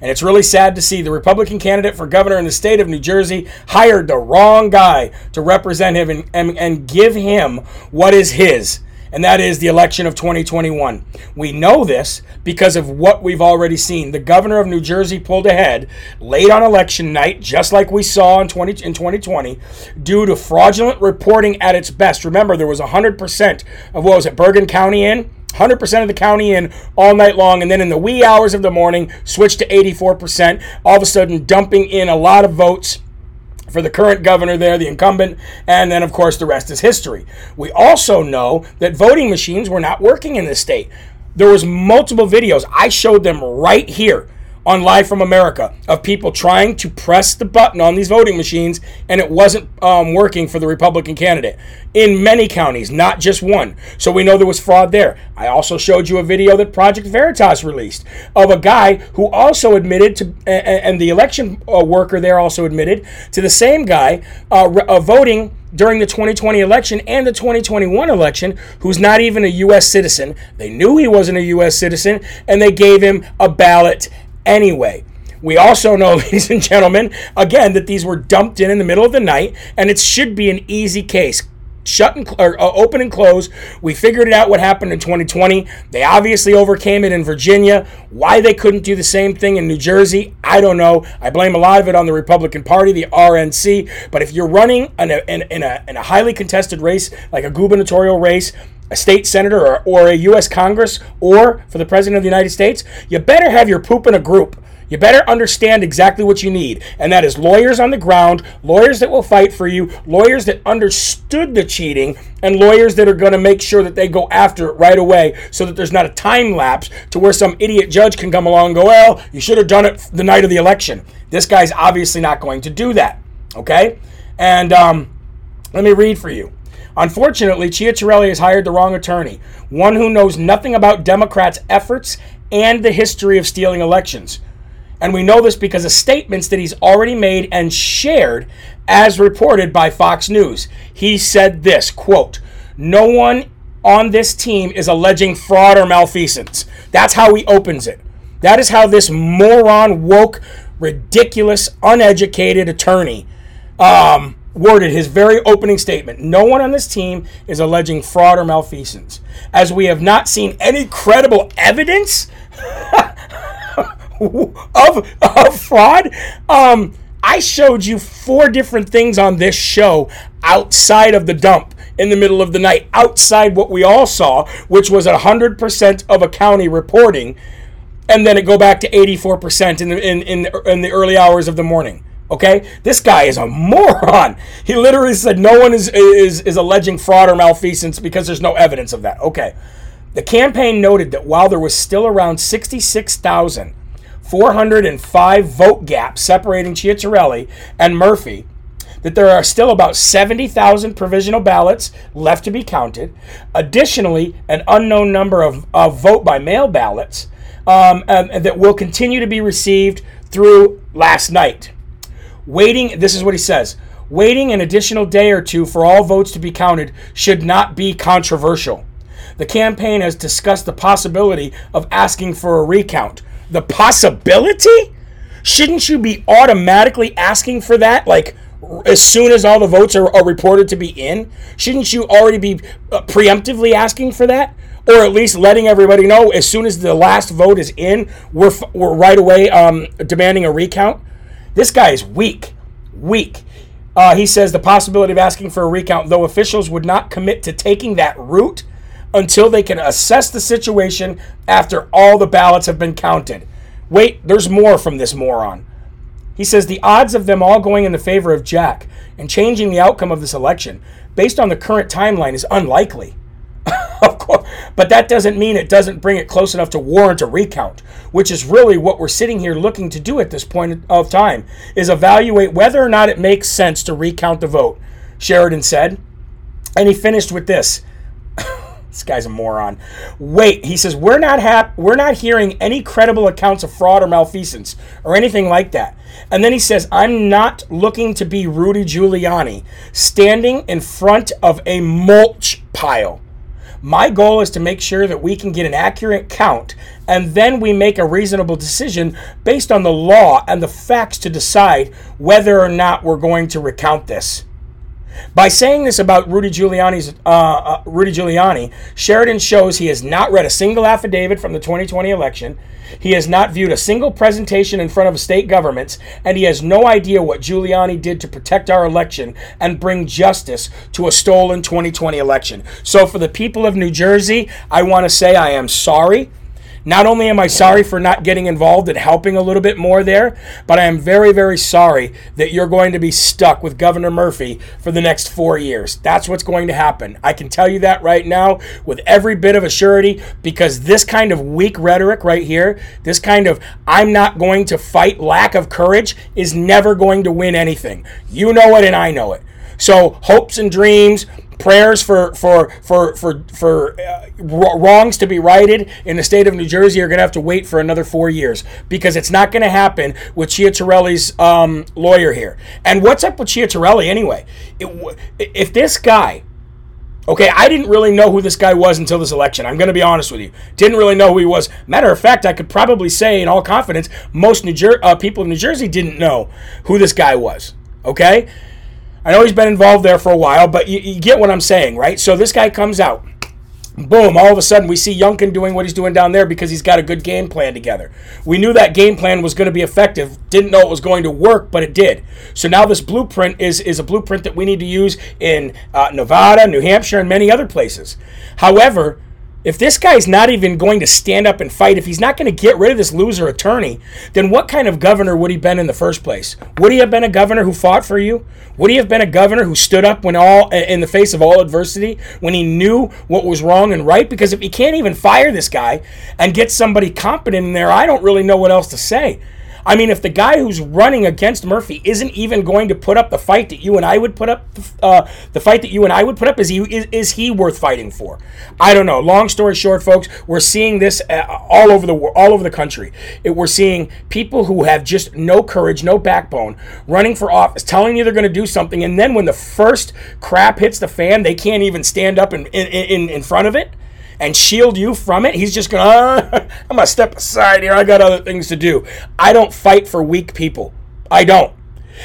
And it's really sad to see the Republican candidate for governor in the state of New Jersey hired the wrong guy to represent him and, and, and give him what is his and that is the election of 2021. We know this because of what we've already seen. The governor of New Jersey pulled ahead late on election night, just like we saw in, 20, in 2020, due to fraudulent reporting at its best. Remember, there was 100% of what was it, Bergen County in? 100% of the county in all night long, and then in the wee hours of the morning, switched to 84%, all of a sudden dumping in a lot of votes for the current governor there, the incumbent, and then, of course, the rest is history. We also know that voting machines were not working in this state. There was multiple videos. I showed them right here on Live from America of people trying to press the button on these voting machines, and it wasn't um, working for the Republican candidate in many counties, not just one. So we know there was fraud there. I also showed you a video that Project Veritas released of a guy who also admitted to, and the election uh, worker there also admitted to the same guy uh, uh, voting during the 2020 election and the 2021 election who's not even a U.S. citizen. They knew he wasn't a U.S. citizen, and they gave him a ballot anyway. We also know, (laughs) ladies and gentlemen, again, that these were dumped in in the middle of the night, and it should be an easy case. Shut and or, uh, open and close. We figured it out what happened in 2020. They obviously overcame it in Virginia. Why they couldn't do the same thing in New Jersey, I don't know. I blame a lot of it on the Republican Party, the RNC. But if you're running in a, in, in a, in a highly contested race, like a gubernatorial race, a state senator or, or a U.S. Congress or for the President of the United States, you better have your poop in a group. You better understand exactly what you need, and that is lawyers on the ground, lawyers that will fight for you, lawyers that understood the cheating, and lawyers that are going to make sure that they go after it right away so that there's not a time lapse to where some idiot judge can come along and go, well, you should have done it the night of the election. This guy's obviously not going to do that, okay? And um, let me read for you. Unfortunately, Ciattarelli has hired the wrong attorney, one who knows nothing about Democrats' efforts and the history of stealing elections. And we know this because of statements that he's already made and shared as reported by Fox News. He said this, quote, "No one on this team is alleging fraud or malfeasance." That's how he opens it. That is how this moron, woke, ridiculous, uneducated attorney um, worded his very opening statement. No one on this team is alleging fraud or malfeasance, as we have not seen any credible evidence (laughs) of, of fraud. Um, I showed you four different things on this show outside of the dump in the middle of the night, outside what we all saw, which was 100% of a county reporting, and then it go back to 84% in the, in, in, in the early hours of the morning. Okay, this guy is a moron. He literally said no one is is is alleging fraud or malfeasance because there's no evidence of that. Okay, the campaign noted that while there was still around 66,405 vote gap separating Ciattarelli and Murphy, that there are still about 70,000 provisional ballots left to be counted. Additionally, an unknown number of, of vote by mail ballots um, and, and that will continue to be received through last night. Waiting, this is what he says waiting an additional day or two for all votes to be counted should not be controversial. The campaign has discussed the possibility of asking for a recount. The possibility? Shouldn't you be automatically asking for that? Like, as soon as all the votes are, are reported to be in? Shouldn't you already be uh, preemptively asking for that? Or at least letting everybody know as soon as the last vote is in, we're, we're right away um, demanding a recount? This guy is weak. Weak. Uh, he says the possibility of asking for a recount, though officials would not commit to taking that route until they can assess the situation after all the ballots have been counted. Wait, there's more from this moron. He says the odds of them all going in the favor of Jack and changing the outcome of this election, based on the current timeline, is unlikely. Course, but that doesn't mean it doesn't bring it close enough to warrant a recount, which is really what we're sitting here looking to do at this point of time, is evaluate whether or not it makes sense to recount the vote, Sheridan said. And he finished with this. (laughs) This guy's a moron. Wait, he says we're not hap- we're not hearing any credible accounts of fraud or malfeasance or anything like that. And then he says I'm not looking to be Rudy Giuliani standing in front of a mulch pile. My goal is to make sure that we can get an accurate count and then we make a reasonable decision based on the law and the facts to decide whether or not we're going to recount this. By saying this about Rudy Giuliani's uh, uh, Rudy Giuliani, Sheridan shows he has not read a single affidavit from the 2020 election. He has not viewed a single presentation in front of state governments, and he has no idea what Giuliani did to protect our election and bring justice to a stolen 2020 election. So, for the people of New Jersey, I want to say I am sorry. Not only am I sorry for not getting involved and helping a little bit more there, but I am very, very sorry that you're going to be stuck with Governor Murphy for the next four years. That's what's going to happen. I can tell you that right now with every bit of a surety because this kind of weak rhetoric right here, this kind of I'm not going to fight lack of courage is never going to win anything. You know it and I know it. So, hopes and dreams, prayers for for for for for uh, wrongs to be righted in the state of New Jersey are going to have to wait for another four years because it's not going to happen with Ciattarelli's um, lawyer here. And what's up with Ciattarelli anyway? It, if this guy Okay, I didn't really know who this guy was until this election. I'm going to be honest with you. Didn't really know who he was. Matter of fact, I could probably say in all confidence, most New Jer- uh, people in New Jersey didn't know who this guy was. Okay, I know he's been involved there for a while, but you, you get what I'm saying, right? So this guy comes out. Boom, all of a sudden we see Youngkin doing what he's doing down there because he's got a good game plan together. We knew that game plan was going to be effective, didn't know it was going to work, but it did. So now this blueprint is, is a blueprint that we need to use in uh, Nevada, New Hampshire, and many other places. However, if this guy's not even going to stand up and fight, if he's not going to get rid of this loser attorney, then what kind of governor would he have been in the first place? Would he have been a governor who fought for you? Would he have been a governor who stood up when all in the face of all adversity, when he knew what was wrong and right? Because if he can't even fire this guy and get somebody competent in there, I don't really know what else to say. I mean, if the guy who's running against Murphy isn't even going to put up the fight that you and I would put up, uh, the fight that you and I would put up, is he is, is he worth fighting for? I don't know. Long story short, folks, we're seeing this uh, all over the all over the country. It, we're seeing people who have just no courage, no backbone, running for office, telling you they're going to do something, and then when the first crap hits the fan, they can't even stand up in in, in, in front of it and shield you from it. He's just going, uh, I'm going to step aside here. I got other things to do. I don't fight for weak people. I don't.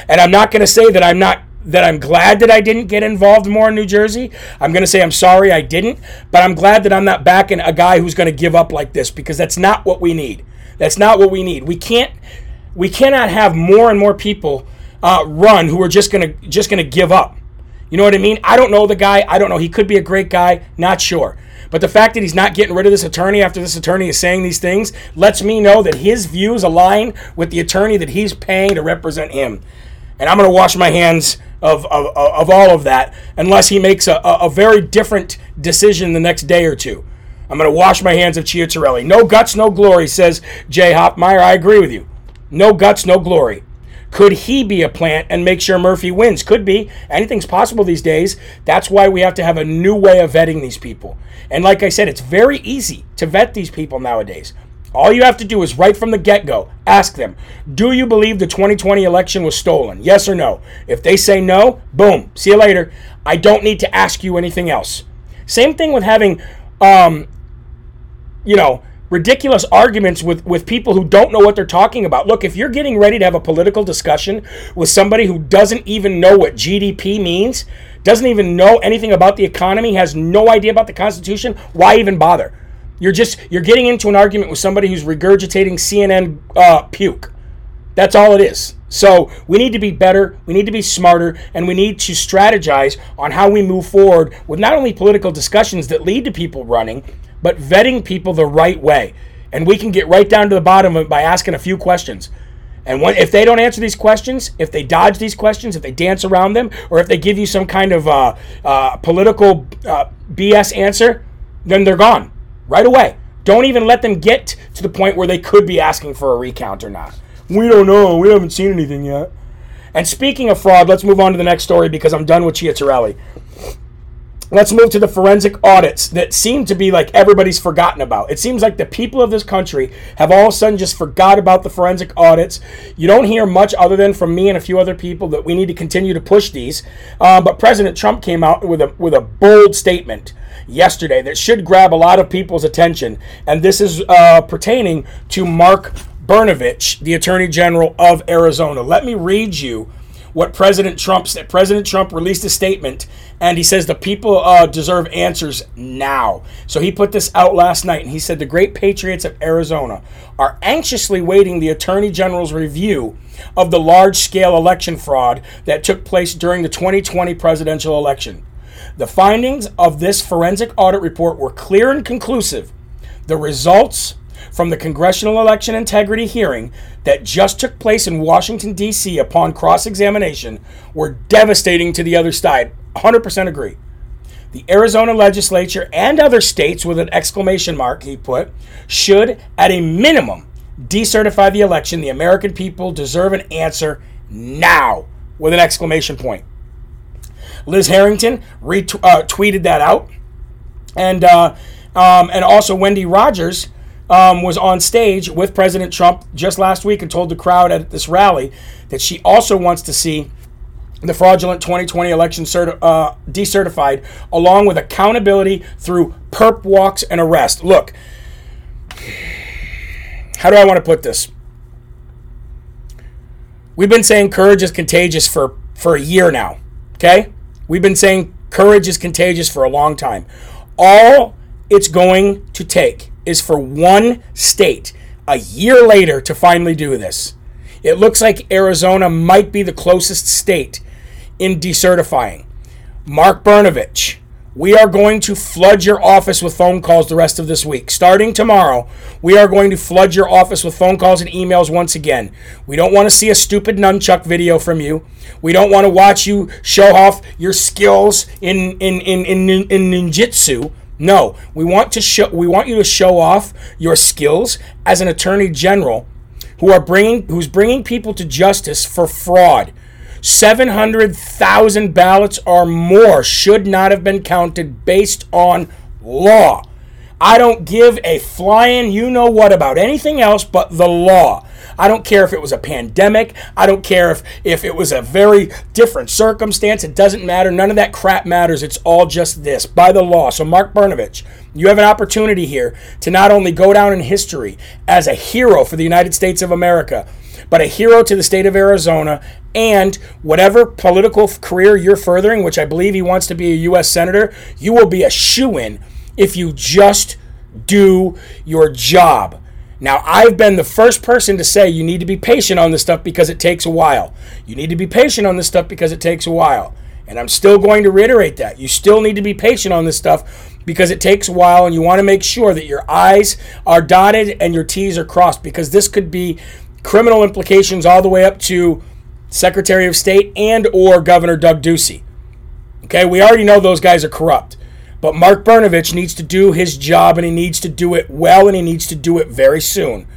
And I'm not going to say that I'm not that I'm glad that I didn't get involved more in New Jersey. I'm going to say I'm sorry I didn't, but I'm glad that I'm not backing a guy who's going to give up like this because that's not what we need. That's not what we need. We can't we cannot have more and more people uh, run who are just going to just going to give up. You know what I mean? I don't know the guy. I don't know. He could be a great guy. Not sure. But the fact that he's not getting rid of this attorney after this attorney is saying these things lets me know that his views align with the attorney that he's paying to represent him. And I'm going to wash my hands of, of, of all of that unless he makes a, a very different decision the next day or two. I'm going to wash my hands of Ciattarelli. No guts, no glory, says Jay Hopmeyer. I agree with you. No guts, no glory. Could he be a plant and make sure Murphy wins? Could be. Anything's possible these days. That's why we have to have a new way of vetting these people. And like I said, it's very easy to vet these people nowadays. All you have to do is right from the get go ask them, Do you believe the 2020 election was stolen? Yes or no? If they say no, boom, see you later. I don't need to ask you anything else. Same thing with having, um, you know, ridiculous arguments with, with people who don't know what they're talking about. Look, if you're getting ready to have a political discussion with somebody who doesn't even know what GDP means, doesn't even know anything about the economy, has no idea about the Constitution, why even bother? You're just you're getting into an argument with somebody who's regurgitating CNN uh, puke. That's all it is. So we need to be better, we need to be smarter, and we need to strategize on how we move forward with not only political discussions that lead to people running, but vetting people the right way. And we can get right down to the bottom of it by asking a few questions. And when, if they don't answer these questions, if they dodge these questions, if they dance around them, or if they give you some kind of uh, uh, political uh, BS answer, then they're gone right away. Don't even let them get to the point where they could be asking for a recount or not. We don't know. We haven't seen anything yet. And speaking of fraud, let's move on to the next story because I'm done with Ciattarelli. Let's move to the forensic audits that seem to be like everybody's forgotten about. It seems like the people of this country have all of a sudden just forgot about the forensic audits. You don't hear much other than from me and a few other people that we need to continue to push these. Uh, but President Trump came out with a with a bold statement yesterday that should grab a lot of people's attention, and this is uh, pertaining to Mark Brnovich, the Attorney General of Arizona. Let me read you what President Trump said. President Trump released a statement and he says the people uh, deserve answers now. So he put this out last night and he said the great patriots of Arizona are anxiously waiting the Attorney General's review of the large scale election fraud that took place during the 2020 presidential election. The findings of this forensic audit report were clear and conclusive. The results from the Congressional Election Integrity hearing that just took place in Washington, D.C. upon cross examination were devastating to the other side. 100% agree. The Arizona legislature and other states, with an exclamation mark, he put, should, at a minimum, decertify the election. The American people deserve an answer now, with an exclamation point. Liz Harrington retweeted uh, that out. And, uh, um, and also Wendy Rogers um, was on stage with President Trump just last week and told the crowd at this rally that she also wants to see the fraudulent 2020 election certi- uh, decertified, along with accountability through perp walks and arrest. Look, how do I want to put this? We've been saying courage is contagious for, for a year now, okay? We've been saying courage is contagious for a long time. All it's going to take is for one state a year later to finally do this. It looks like Arizona might be the closest state in decertifying. Mark Brnovich, we are going to flood your office with phone calls the rest of this week. Starting tomorrow, we are going to flood your office with phone calls and emails once again. We don't want to see a stupid nunchuck video from you. We don't want to watch you show off your skills in in in in, in ninjutsu. No, we want to show we want you to show off your skills as an attorney general who are bringing who's bringing people to justice for fraud. 700,000 ballots or more should not have been counted based on law. I don't give a flying you know what about anything else but the law. I don't care if it was a pandemic. I don't care if, if it was a very different circumstance. It doesn't matter. None of that crap matters. It's all just this by the law. So, Mark Brnovich, you have an opportunity here to not only go down in history as a hero for the United States of America, but a hero to the state of Arizona and whatever political career you're furthering, which I believe he wants to be a U.S. Senator, you will be a shoe in if you just do your job. Now, I've been the first person to say you need to be patient on this stuff because it takes a while. You need to be patient on this stuff because it takes a while. And I'm still going to reiterate that. You still need to be patient on this stuff because it takes a while and you want to make sure that your I's are dotted and your T's are crossed because this could be criminal implications all the way up to Secretary of State and or Governor Doug Ducey. Okay, we already know those guys are corrupt. But Mark Brnovich needs to do his job and he needs to do it well and he needs to do it very soon.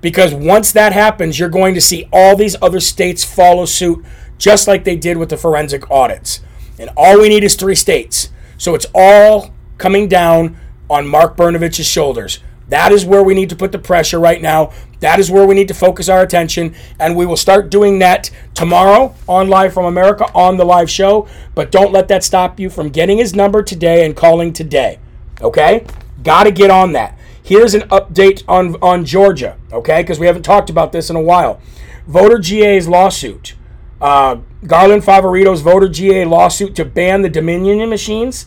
Because once that happens, you're going to see all these other states follow suit just like they did with the forensic audits. And all we need is three states. So it's all coming down on Mark Brnovich's shoulders. That is where we need to put the pressure right now. That is where we need to focus our attention. And we will start doing that tomorrow on Live from America on the live show. But don't let that stop you from getting his number today and calling today. Okay? Got to get on that. Here's an update on, on Georgia, okay? Because we haven't talked about this in a while. Voter GA's lawsuit. Uh, Garland Favorito's voter GA lawsuit to ban the Dominion machines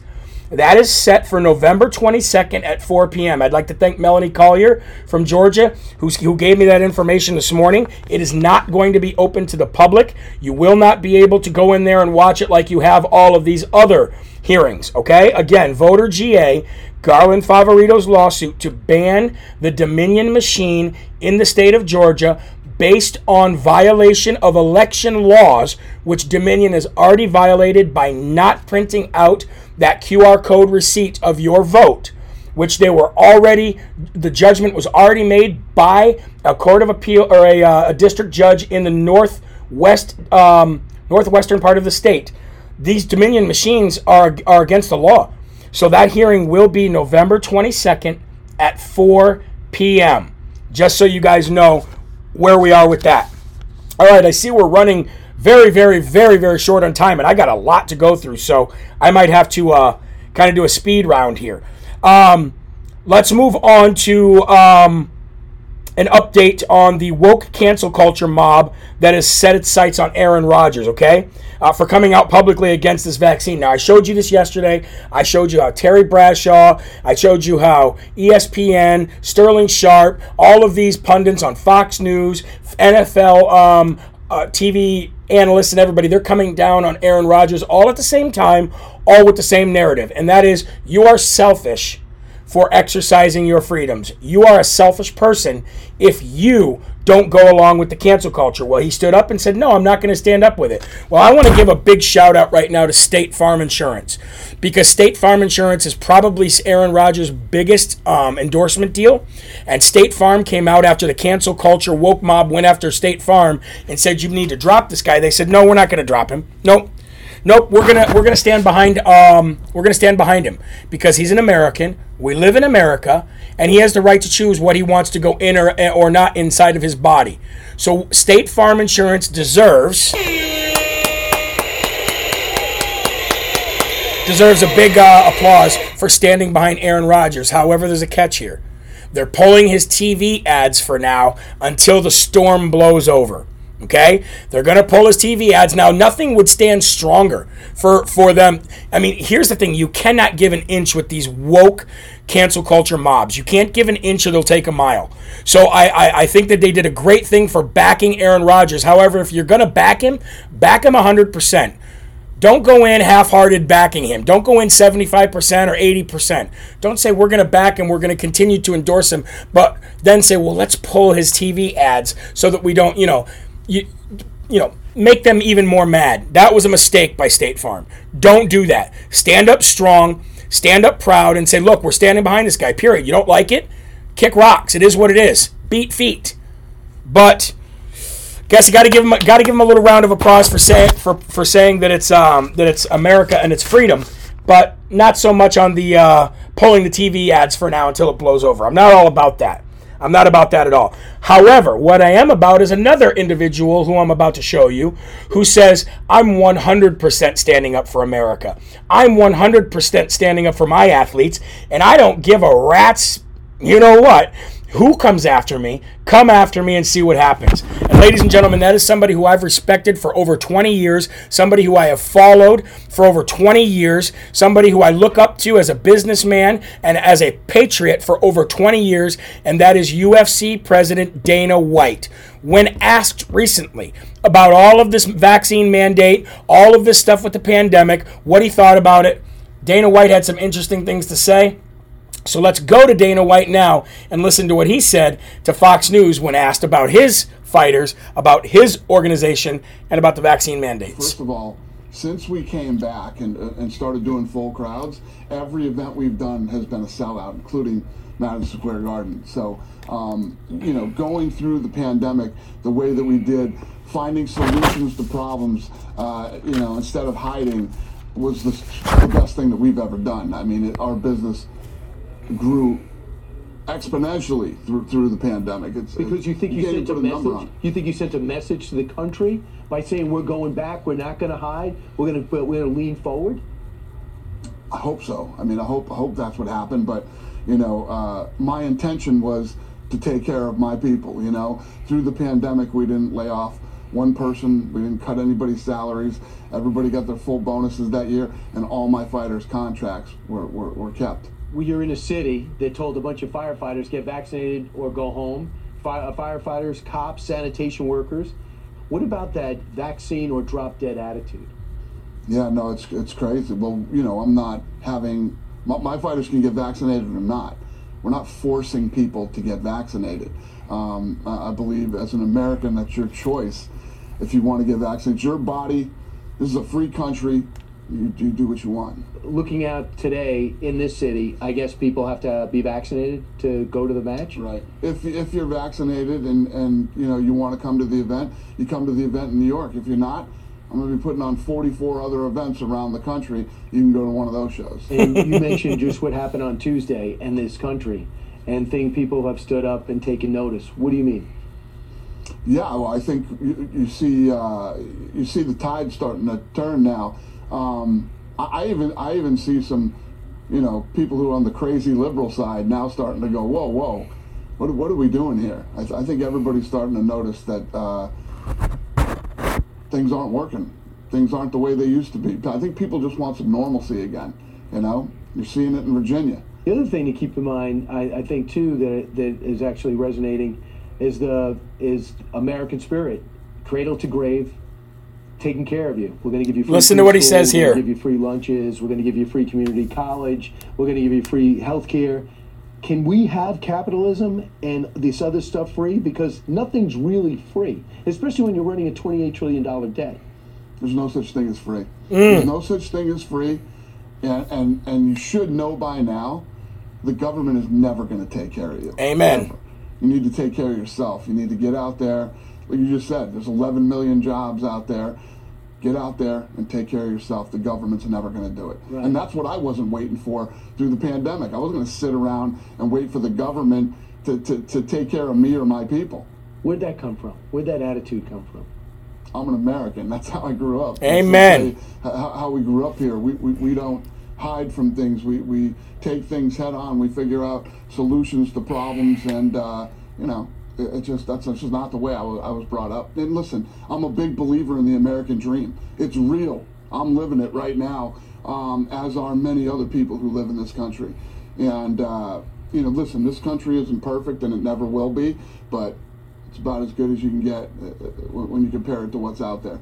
that is set for November 22nd at 4 p.m. I'd like to thank Melanie Collier from Georgia, who gave me that information this morning. It is not going to be open to the public. You will not be able to go in there and watch it like you have all of these other hearings, okay? Again, voter GA, Garland Favorito's lawsuit to ban the Dominion machine in the state of Georgia based on violation of election laws, which Dominion has already violated by not printing out that QR code receipt of your vote, which they were already, the judgment was already made by a court of appeal or a, uh, a district judge in the northwest, um, northwestern part of the state. these Dominion machines are are against the law. So that hearing will be November 22nd at 4 p.m. Just so you guys know where we are with that. All right, I see we're running very, very, very, very short on time, and I got a lot to go through, so I might have to uh, kind of do a speed round here. Um, let's move on to um, an update on the woke cancel culture mob that has set its sights on Aaron Rodgers, okay? Uh, for coming out publicly against this vaccine. Now, I showed you this yesterday. I showed you how Terry Bradshaw, I showed you how ESPN, Sterling Sharpe, all of these pundits on Fox News, NFL um, uh, TV analysts, and everybody, they're coming down on Aaron Rodgers all at the same time, all with the same narrative. And that is you are selfish for exercising your freedoms. You are a selfish person if you don't go along with the cancel culture. Well, he stood up and said, No, I'm not going to stand up with it. Well, I want to give a big shout out right now to State Farm Insurance because State Farm Insurance is probably Aaron Rodgers' biggest um, endorsement deal. And State Farm came out after the cancel culture woke mob went after State Farm and said, You need to drop this guy. They said, No, we're not going to drop him. Nope nope, we're gonna we're gonna stand behind um we're gonna stand behind him because he's an American. We live in America, and he has the right to choose what he wants to go in or or not inside of his body. So State Farm Insurance deserves deserves a big uh, applause for standing behind Aaron Rodgers. However, there's a catch here. They're pulling his TV ads for now until the storm blows over. Okay, they're going to pull his TV ads now. Nothing would stand stronger for for them. I mean, here's the thing: you cannot give an inch with these woke cancel culture mobs. You can't give an inch they'll take a mile. So I, I, I think that they did a great thing for backing Aaron Rodgers. However, if you're going to back him, back him 100 percent. Don't go in half hearted backing him. Don't go in 75% or 80%. Don't say we're going to back him, we're going to continue to endorse him, but then say, well, let's pull his TV ads so that we don't, you know, you you know make them even more mad. That was a mistake by State Farm. Don't do that. Stand up strong, stand up proud, and say, look, we're standing behind this guy. Period. You don't like it? Kick rocks. It is what it is. Beat feet. But guess you got to give him got to give him a little round of applause for saying for, for saying that it's um, that it's America and it's freedom, but not so much on the uh, pulling the TV ads for now until it blows over. I'm not all about that. I'm not about that at all. However, what I am about is another individual who I'm about to show you who says, I'm 100% standing up for America. I'm 100% standing up for my athletes, and I don't give a rat's, you know what, who comes after me, come after me and see what happens. And ladies and gentlemen, that is somebody who I've respected for over 20 years, somebody who I have followed for over 20 years, somebody who I look up to as a businessman and as a patriot for over 20 years, and that is UFC President Dana White. When asked recently about all of this vaccine mandate, all of this stuff with the pandemic, what he thought about it, Dana White had some interesting things to say. So let's go to Dana White now and listen to what he said to Fox News when asked about his fighters, about his organization, and about the vaccine mandates. First of all, since we came back and, uh, and started doing full crowds, every event we've done has been a sellout, including Madison Square Garden. So, um, you know, going through the pandemic the way that we did, finding solutions to problems, uh, you know, instead of hiding, was the, the, best thing that we've ever done. I mean, it, our business grew exponentially through through the pandemic. It's, because you think you, you sent a message. You think you sent a message to the country by saying we're going back. We're not going to hide. We're going to we're going to lean forward. I hope so. I mean, I hope I hope that's what happened. But you know, uh, my intention was to take care of my people. You know, through the pandemic, we didn't lay off one person. We didn't cut anybody's salaries. Everybody got their full bonuses that year, and all my fighters' contracts were, were, were kept you're in a city that told a bunch of firefighters get vaccinated or go home. Fire, uh, firefighters, cops, sanitation workers. What about that vaccine or drop dead attitude? Yeah, no, it's it's crazy. Well, you know, I'm not having my, my fighters can get vaccinated or not. We're not forcing people to get vaccinated. Um, I, I believe as an American, that's your choice. If you want to get vaccinated, your body. This is a free country you, you do what you want. Looking at today in this city, I guess people have to be vaccinated to go to the match. Right. If if you're vaccinated and and you know you want to come to the event, you come to the event in New York. If you're not, I'm going to be putting on 44 other events around the country. You can go to one of those shows. And you mentioned just what happened on Tuesday in this country, and think people have stood up and taken notice. What do you mean? Yeah, well, I think you, you see uh, you see the tide starting to turn now. Um, I, I even I even see some, you know, people who are on the crazy liberal side now starting to go, whoa, whoa, what, what are we doing here? I, th- I think everybody's starting to notice that uh, things aren't working. Things aren't the way they used to be. I think people just want some normalcy again. You know, you're seeing it in Virginia. The other thing to keep in mind, I, I think too, that that is actually resonating, is the is American spirit, cradle to grave, taking care of you. We're going to give you free Listen to what he preschool, says we're here. gonna give you free lunches. We're going to give you free community college. We're going to give you free health care. Can we have capitalism and this other stuff free? Because nothing's really free, especially when you're running a $28 trillion debt. There's no such thing as free. Mm. There's no such thing as free, and, and and you should know by now, the government is never going to take care of you. Amen. Ever. You need to take care of yourself. You need to get out there. Like you just said, there's 11 million jobs out there. Get out there and take care of yourself. The government's never going to do it. Right. And that's what I wasn't waiting for through the pandemic. I wasn't going to sit around and wait for the government to, to, to take care of me or my people. Where'd that come from? Where'd that attitude come from? I'm an American. That's how I grew up. Amen. way- How, how we grew up here. We, we, we don't hide from things. We, we take things head on. We figure out solutions to problems, and uh, you know, it, it just that's, that's just not the way I was, I was brought up. And listen, I'm a big believer in the American dream. It's real. I'm living it right now, um, as are many other people who live in this country. And uh, you know, listen, this country isn't perfect, and it never will be, but it's about as good as you can get uh, uh, when when you compare it to what's out there.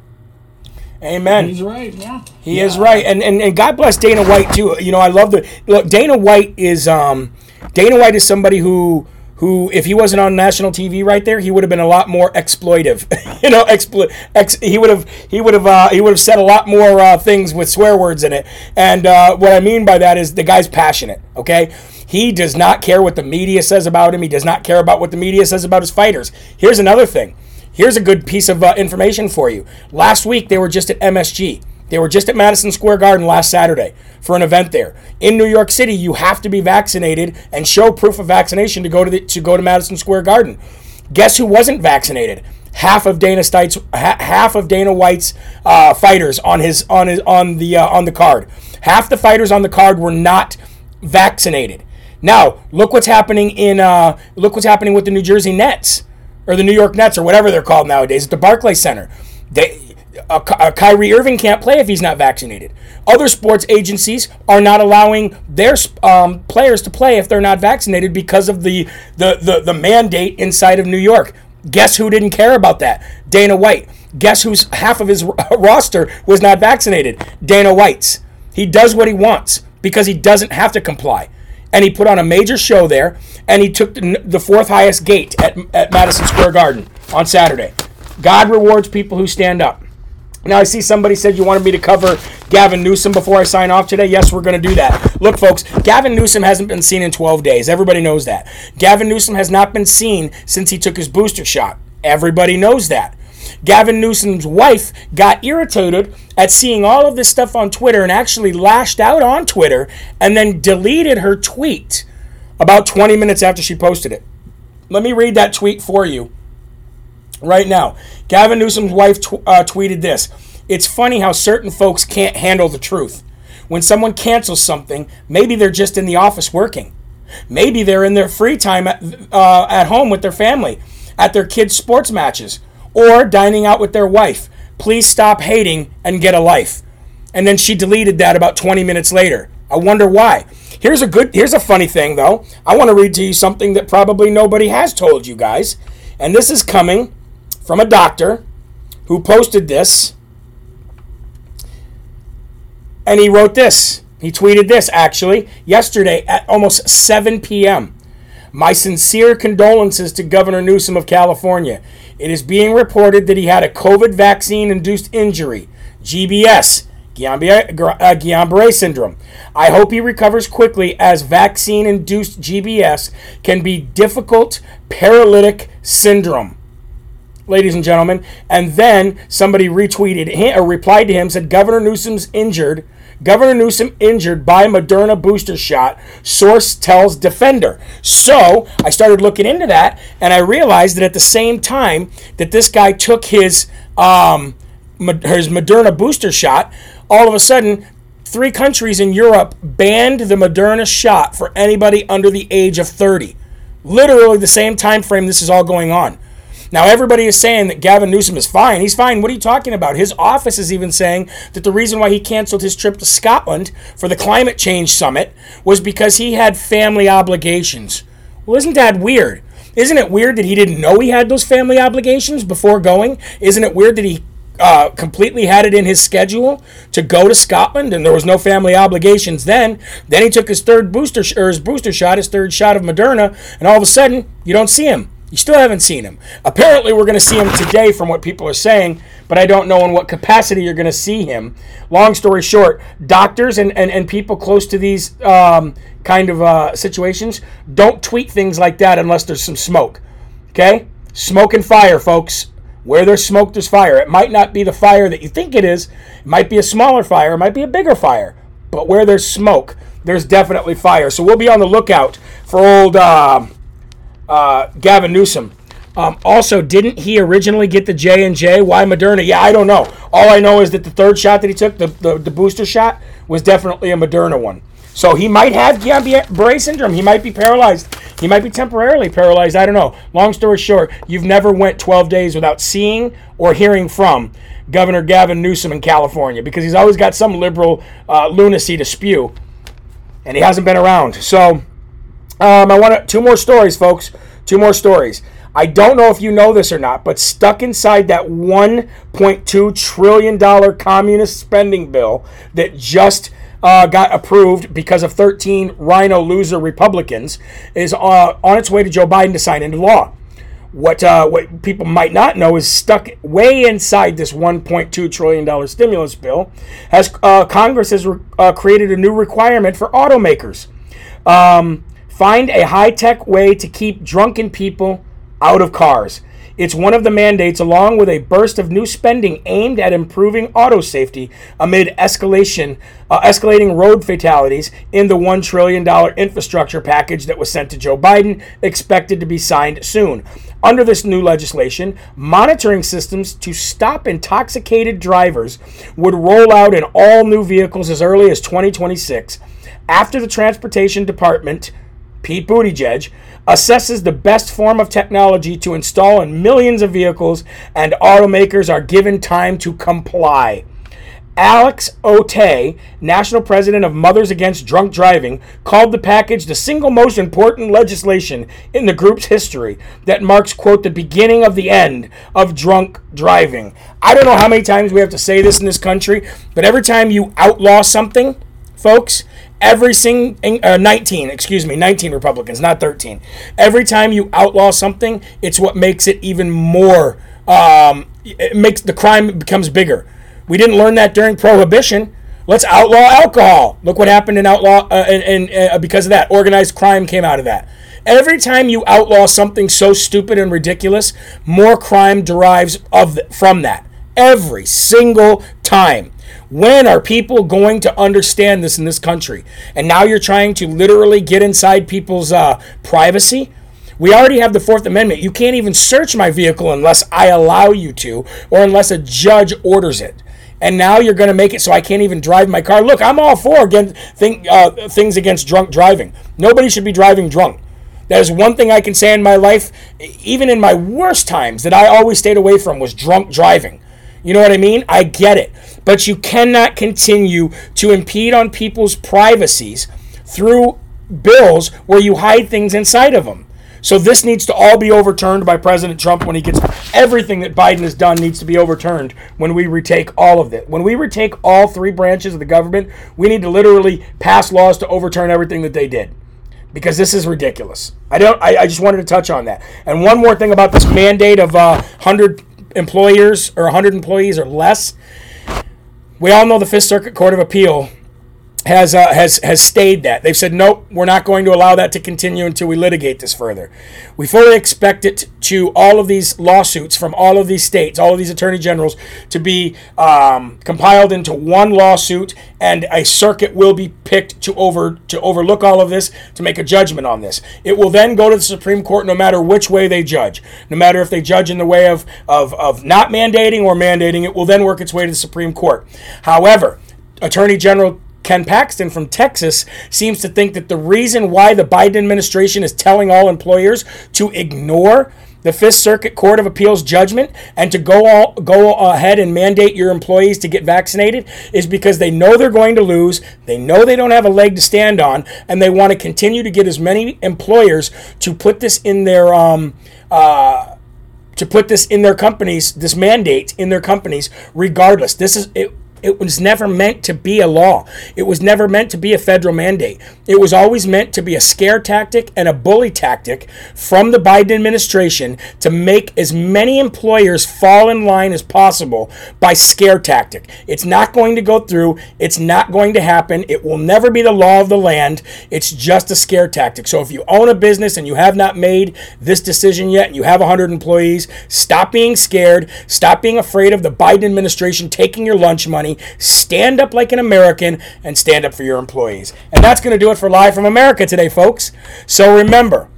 Amen. He's right. Yeah. He is right, and, and and God bless Dana White too. You know, I love the look. Dana White is um, Dana White is somebody who who if he wasn't on national TV right there, he would have been a lot more exploitive. (laughs) you know, explo- ex, he would have he would have uh, he would have said a lot more uh, things with swear words in it. And uh, what I mean by that is the guy's passionate. Okay. He does not care what the media says about him. He does not care about what the media says about his fighters. Here's another thing. Here's a good piece of uh, information for you. Last week they were just at MSG. They were just at Madison Square Garden last Saturday for an event there. In New York City, you have to be vaccinated and show proof of vaccination to go to the, to go to Madison Square Garden. Guess who wasn't vaccinated? Half of Dana White's ha- half of Dana White's uh, fighters on his on his on the uh, on the card. Half the fighters on the card were not vaccinated. Now look what's happening in uh, look what's happening with the New Jersey Nets or the New York Nets or whatever they're called nowadays at the Barclays Center. They, a, a Kyrie Irving can't play if he's not vaccinated. Other sports agencies are not allowing their um, players to play if they're not vaccinated because of the, the, the, the mandate inside of New York. Guess who didn't care about that? Dana White. Guess who's half of his (laughs) roster was not vaccinated? Dana White's. He does what he wants because he doesn't have to comply and he put on a major show there, and he took the, the fourth highest gate at, at Madison Square Garden on Saturday. God rewards people who stand up. Now, I see somebody said you wanted me to cover Gavin Newsom before I sign off today. Yes, we're going to do that. Look, folks, Gavin Newsom hasn't been seen in 12 days. Everybody knows that. Gavin Newsom has not been seen since he took his booster shot. Everybody knows that. Gavin Newsom's wife got irritated at seeing all of this stuff on Twitter and actually lashed out on Twitter and then deleted her tweet about 20 minutes after she posted it. Let me read that tweet for you right now. Gavin Newsom's wife tw- uh, tweeted this It's funny how certain folks can't handle the truth. When someone cancels something, maybe they're just in the office working. Maybe they're in their free time at, uh, at home with their family, at their kids' sports matches, or dining out with their wife. Please stop hating and get a life. And then she deleted that about 20 minutes later. I wonder why. Here's a good here's a funny thing though. I want to read to you something that probably nobody has told you guys. And this is coming from a doctor who posted this. And he wrote this. He tweeted this actually yesterday at almost 7 p.m. My sincere condolences to Governor Newsom of California. It is being reported that he had a COVID vaccine induced injury, GBS, Guillain Barre uh, syndrome. I hope he recovers quickly as vaccine induced GBS can be difficult paralytic syndrome. Ladies and gentlemen. And then somebody retweeted him, or replied to him, said Governor Newsom's injured. Governor Newsom injured by Moderna booster shot. Source tells Defender. So I started looking into that, and I realized that at the same time that this guy took his um, his Moderna booster shot, all of a sudden three countries in Europe banned the Moderna shot for anybody under the age of 30. Literally the same time frame this is all going on. Now everybody is saying that Gavin Newsom is fine. He's fine. What are you talking about? His office is even saying that the reason why he canceled his trip to Scotland for the climate change summit was because he had family obligations. Well, isn't that weird? Isn't it weird that he didn't know he had those family obligations before going? Isn't it weird that he uh, completely had it in his schedule to go to Scotland, and there was no family obligations then. Then he took his third booster sh- or his booster shot, his third shot of Moderna, and all of a sudden you don't see him. You still haven't seen him. Apparently, we're going to see him today, from what people are saying, but I don't know in what capacity you're going to see him. Long story short, doctors and, and, and people close to these um, kind of uh, situations don't tweet things like that unless there's some smoke. Okay? Smoke and fire, folks. Where there's smoke, there's fire. It might not be the fire that you think it is. It might be a smaller fire. It might be a bigger fire. But where there's smoke, there's definitely fire. So we'll be on the lookout for old uh, uh, Gavin Newsom. Um, also, didn't he originally get the J and J? Why Moderna? Yeah, I don't know. All I know is that the third shot that he took, the, the, the booster shot, was definitely a Moderna one. So he might have Guillain-Barré syndrome. He might be paralyzed. He might be temporarily paralyzed. I don't know. Long story short, you've never went 12 days without seeing or hearing from Governor Gavin Newsom in California because he's always got some liberal uh, lunacy to spew, and he hasn't been around. So um, I want to, two more stories, folks. Two more stories. I don't know if you know this or not, but stuck inside that 1.2 trillion dollar communist spending bill that just uh, got approved because of 13 rhino loser Republicans, is uh, on its way to Joe Biden to sign into law. What uh, what people might not know is stuck way inside this 1.2 trillion dollar stimulus bill. Has uh, Congress has re- uh, created a new requirement for automakers. Um, find a high tech way to keep drunken people out of cars. It's one of the mandates, along with a burst of new spending aimed at improving auto safety amid escalation, uh, escalating road fatalities in the $1 trillion infrastructure package that was sent to Joe Biden, expected to be signed soon. Under this new legislation, monitoring systems to stop intoxicated drivers would roll out in all new vehicles as early as 2026 after the Transportation Department Pete Buttigieg, assesses the best form of technology to install in millions of vehicles, and automakers are given time to comply. Alex Otte, national president of Mothers Against Drunk Driving, called the package the single most important legislation in the group's history that marks, quote, the beginning of the end of drunk driving. I don't know how many times we have to say this in this country, but every time you outlaw something, folks, every single uh, 19 excuse me 19 republicans not 13 every time you outlaw something it's what makes it even more um, it makes the crime becomes bigger. We didn't learn that during prohibition. Let's outlaw alcohol. Look what happened in outlaw uh, and, and uh, because of that. Organized crime came out of that. Every time you outlaw something so stupid and ridiculous more crime derives of the, from that. Every single time when are people going to understand this in this country? And now you're trying to literally get inside people's uh, privacy. We already have the Fourth Amendment. You can't even search my vehicle unless I allow you to, or unless a judge orders it. And now you're going to make it so I can't even drive my car. Look, I'm all for thing, uh, things against drunk driving. Nobody should be driving drunk. That is one thing I can say in my life, even in my worst times, that I always stayed away from was drunk driving. You know what I mean? I get it. But you cannot continue to impede on people's privacies through bills where you hide things inside of them. So this needs to all be overturned by President Trump when he gets everything that Biden has done needs to be overturned when we retake all of it. When we retake all three branches of the government, we need to literally pass laws to overturn everything that they did. Because this is ridiculous. I don't I, I just wanted to touch on that. And one more thing about this mandate of uh, 100 employers or 100 employees or less. We all know the Fifth Circuit Court of Appeal has uh, has has stayed that. They've said nope, we're not going to allow that to continue until we litigate this further. We fully expect it to all of these lawsuits from all of these states, all of these attorney generals, to be um, compiled into one lawsuit, and a circuit will be picked to over to overlook all of this to make a judgment on this. It will then go to the Supreme Court, no matter which way they judge, no matter if they judge in the way of of of not mandating or mandating. It will then work its way to the Supreme Court. However, Attorney General Ken Paxton from Texas seems to think that the reason why the Biden administration is telling all employers to ignore the Fifth Circuit Court of Appeals judgment and to go all, go ahead and mandate your employees to get vaccinated is because they know they're going to lose, they know they don't have a leg to stand on, and they want to continue to get as many employers to put this in their um, uh, to put this in their companies, this mandate in their companies, regardless. This is it it was never meant to be a law. It was never meant to be a federal mandate. It was always meant to be a scare tactic and a bully tactic from the Biden administration to make as many employers fall in line as possible by scare tactic. It's not going to go through. It's not going to happen. It will never be the law of the land. It's just a scare tactic. So if you own a business and you have not made this decision yet and you have 100 employees, stop being scared. Stop being afraid of the Biden administration taking your lunch money stand up like an American, and stand up for your employees. And that's going to do it for Live from America today, folks. So remember,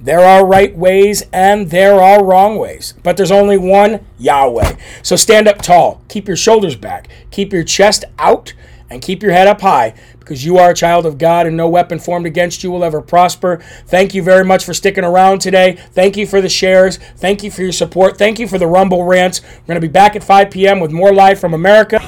there are right ways and there are wrong ways, but there's only one Yahweh. So stand up tall, keep your shoulders back, keep your chest out, and keep your head up high because you are a child of God and no weapon formed against you will ever prosper. Thank you very much for sticking around today. Thank you for the shares. Thank you for your support. Thank you for the Rumble rants. We're going to be back at 5 p.m. with more live from America.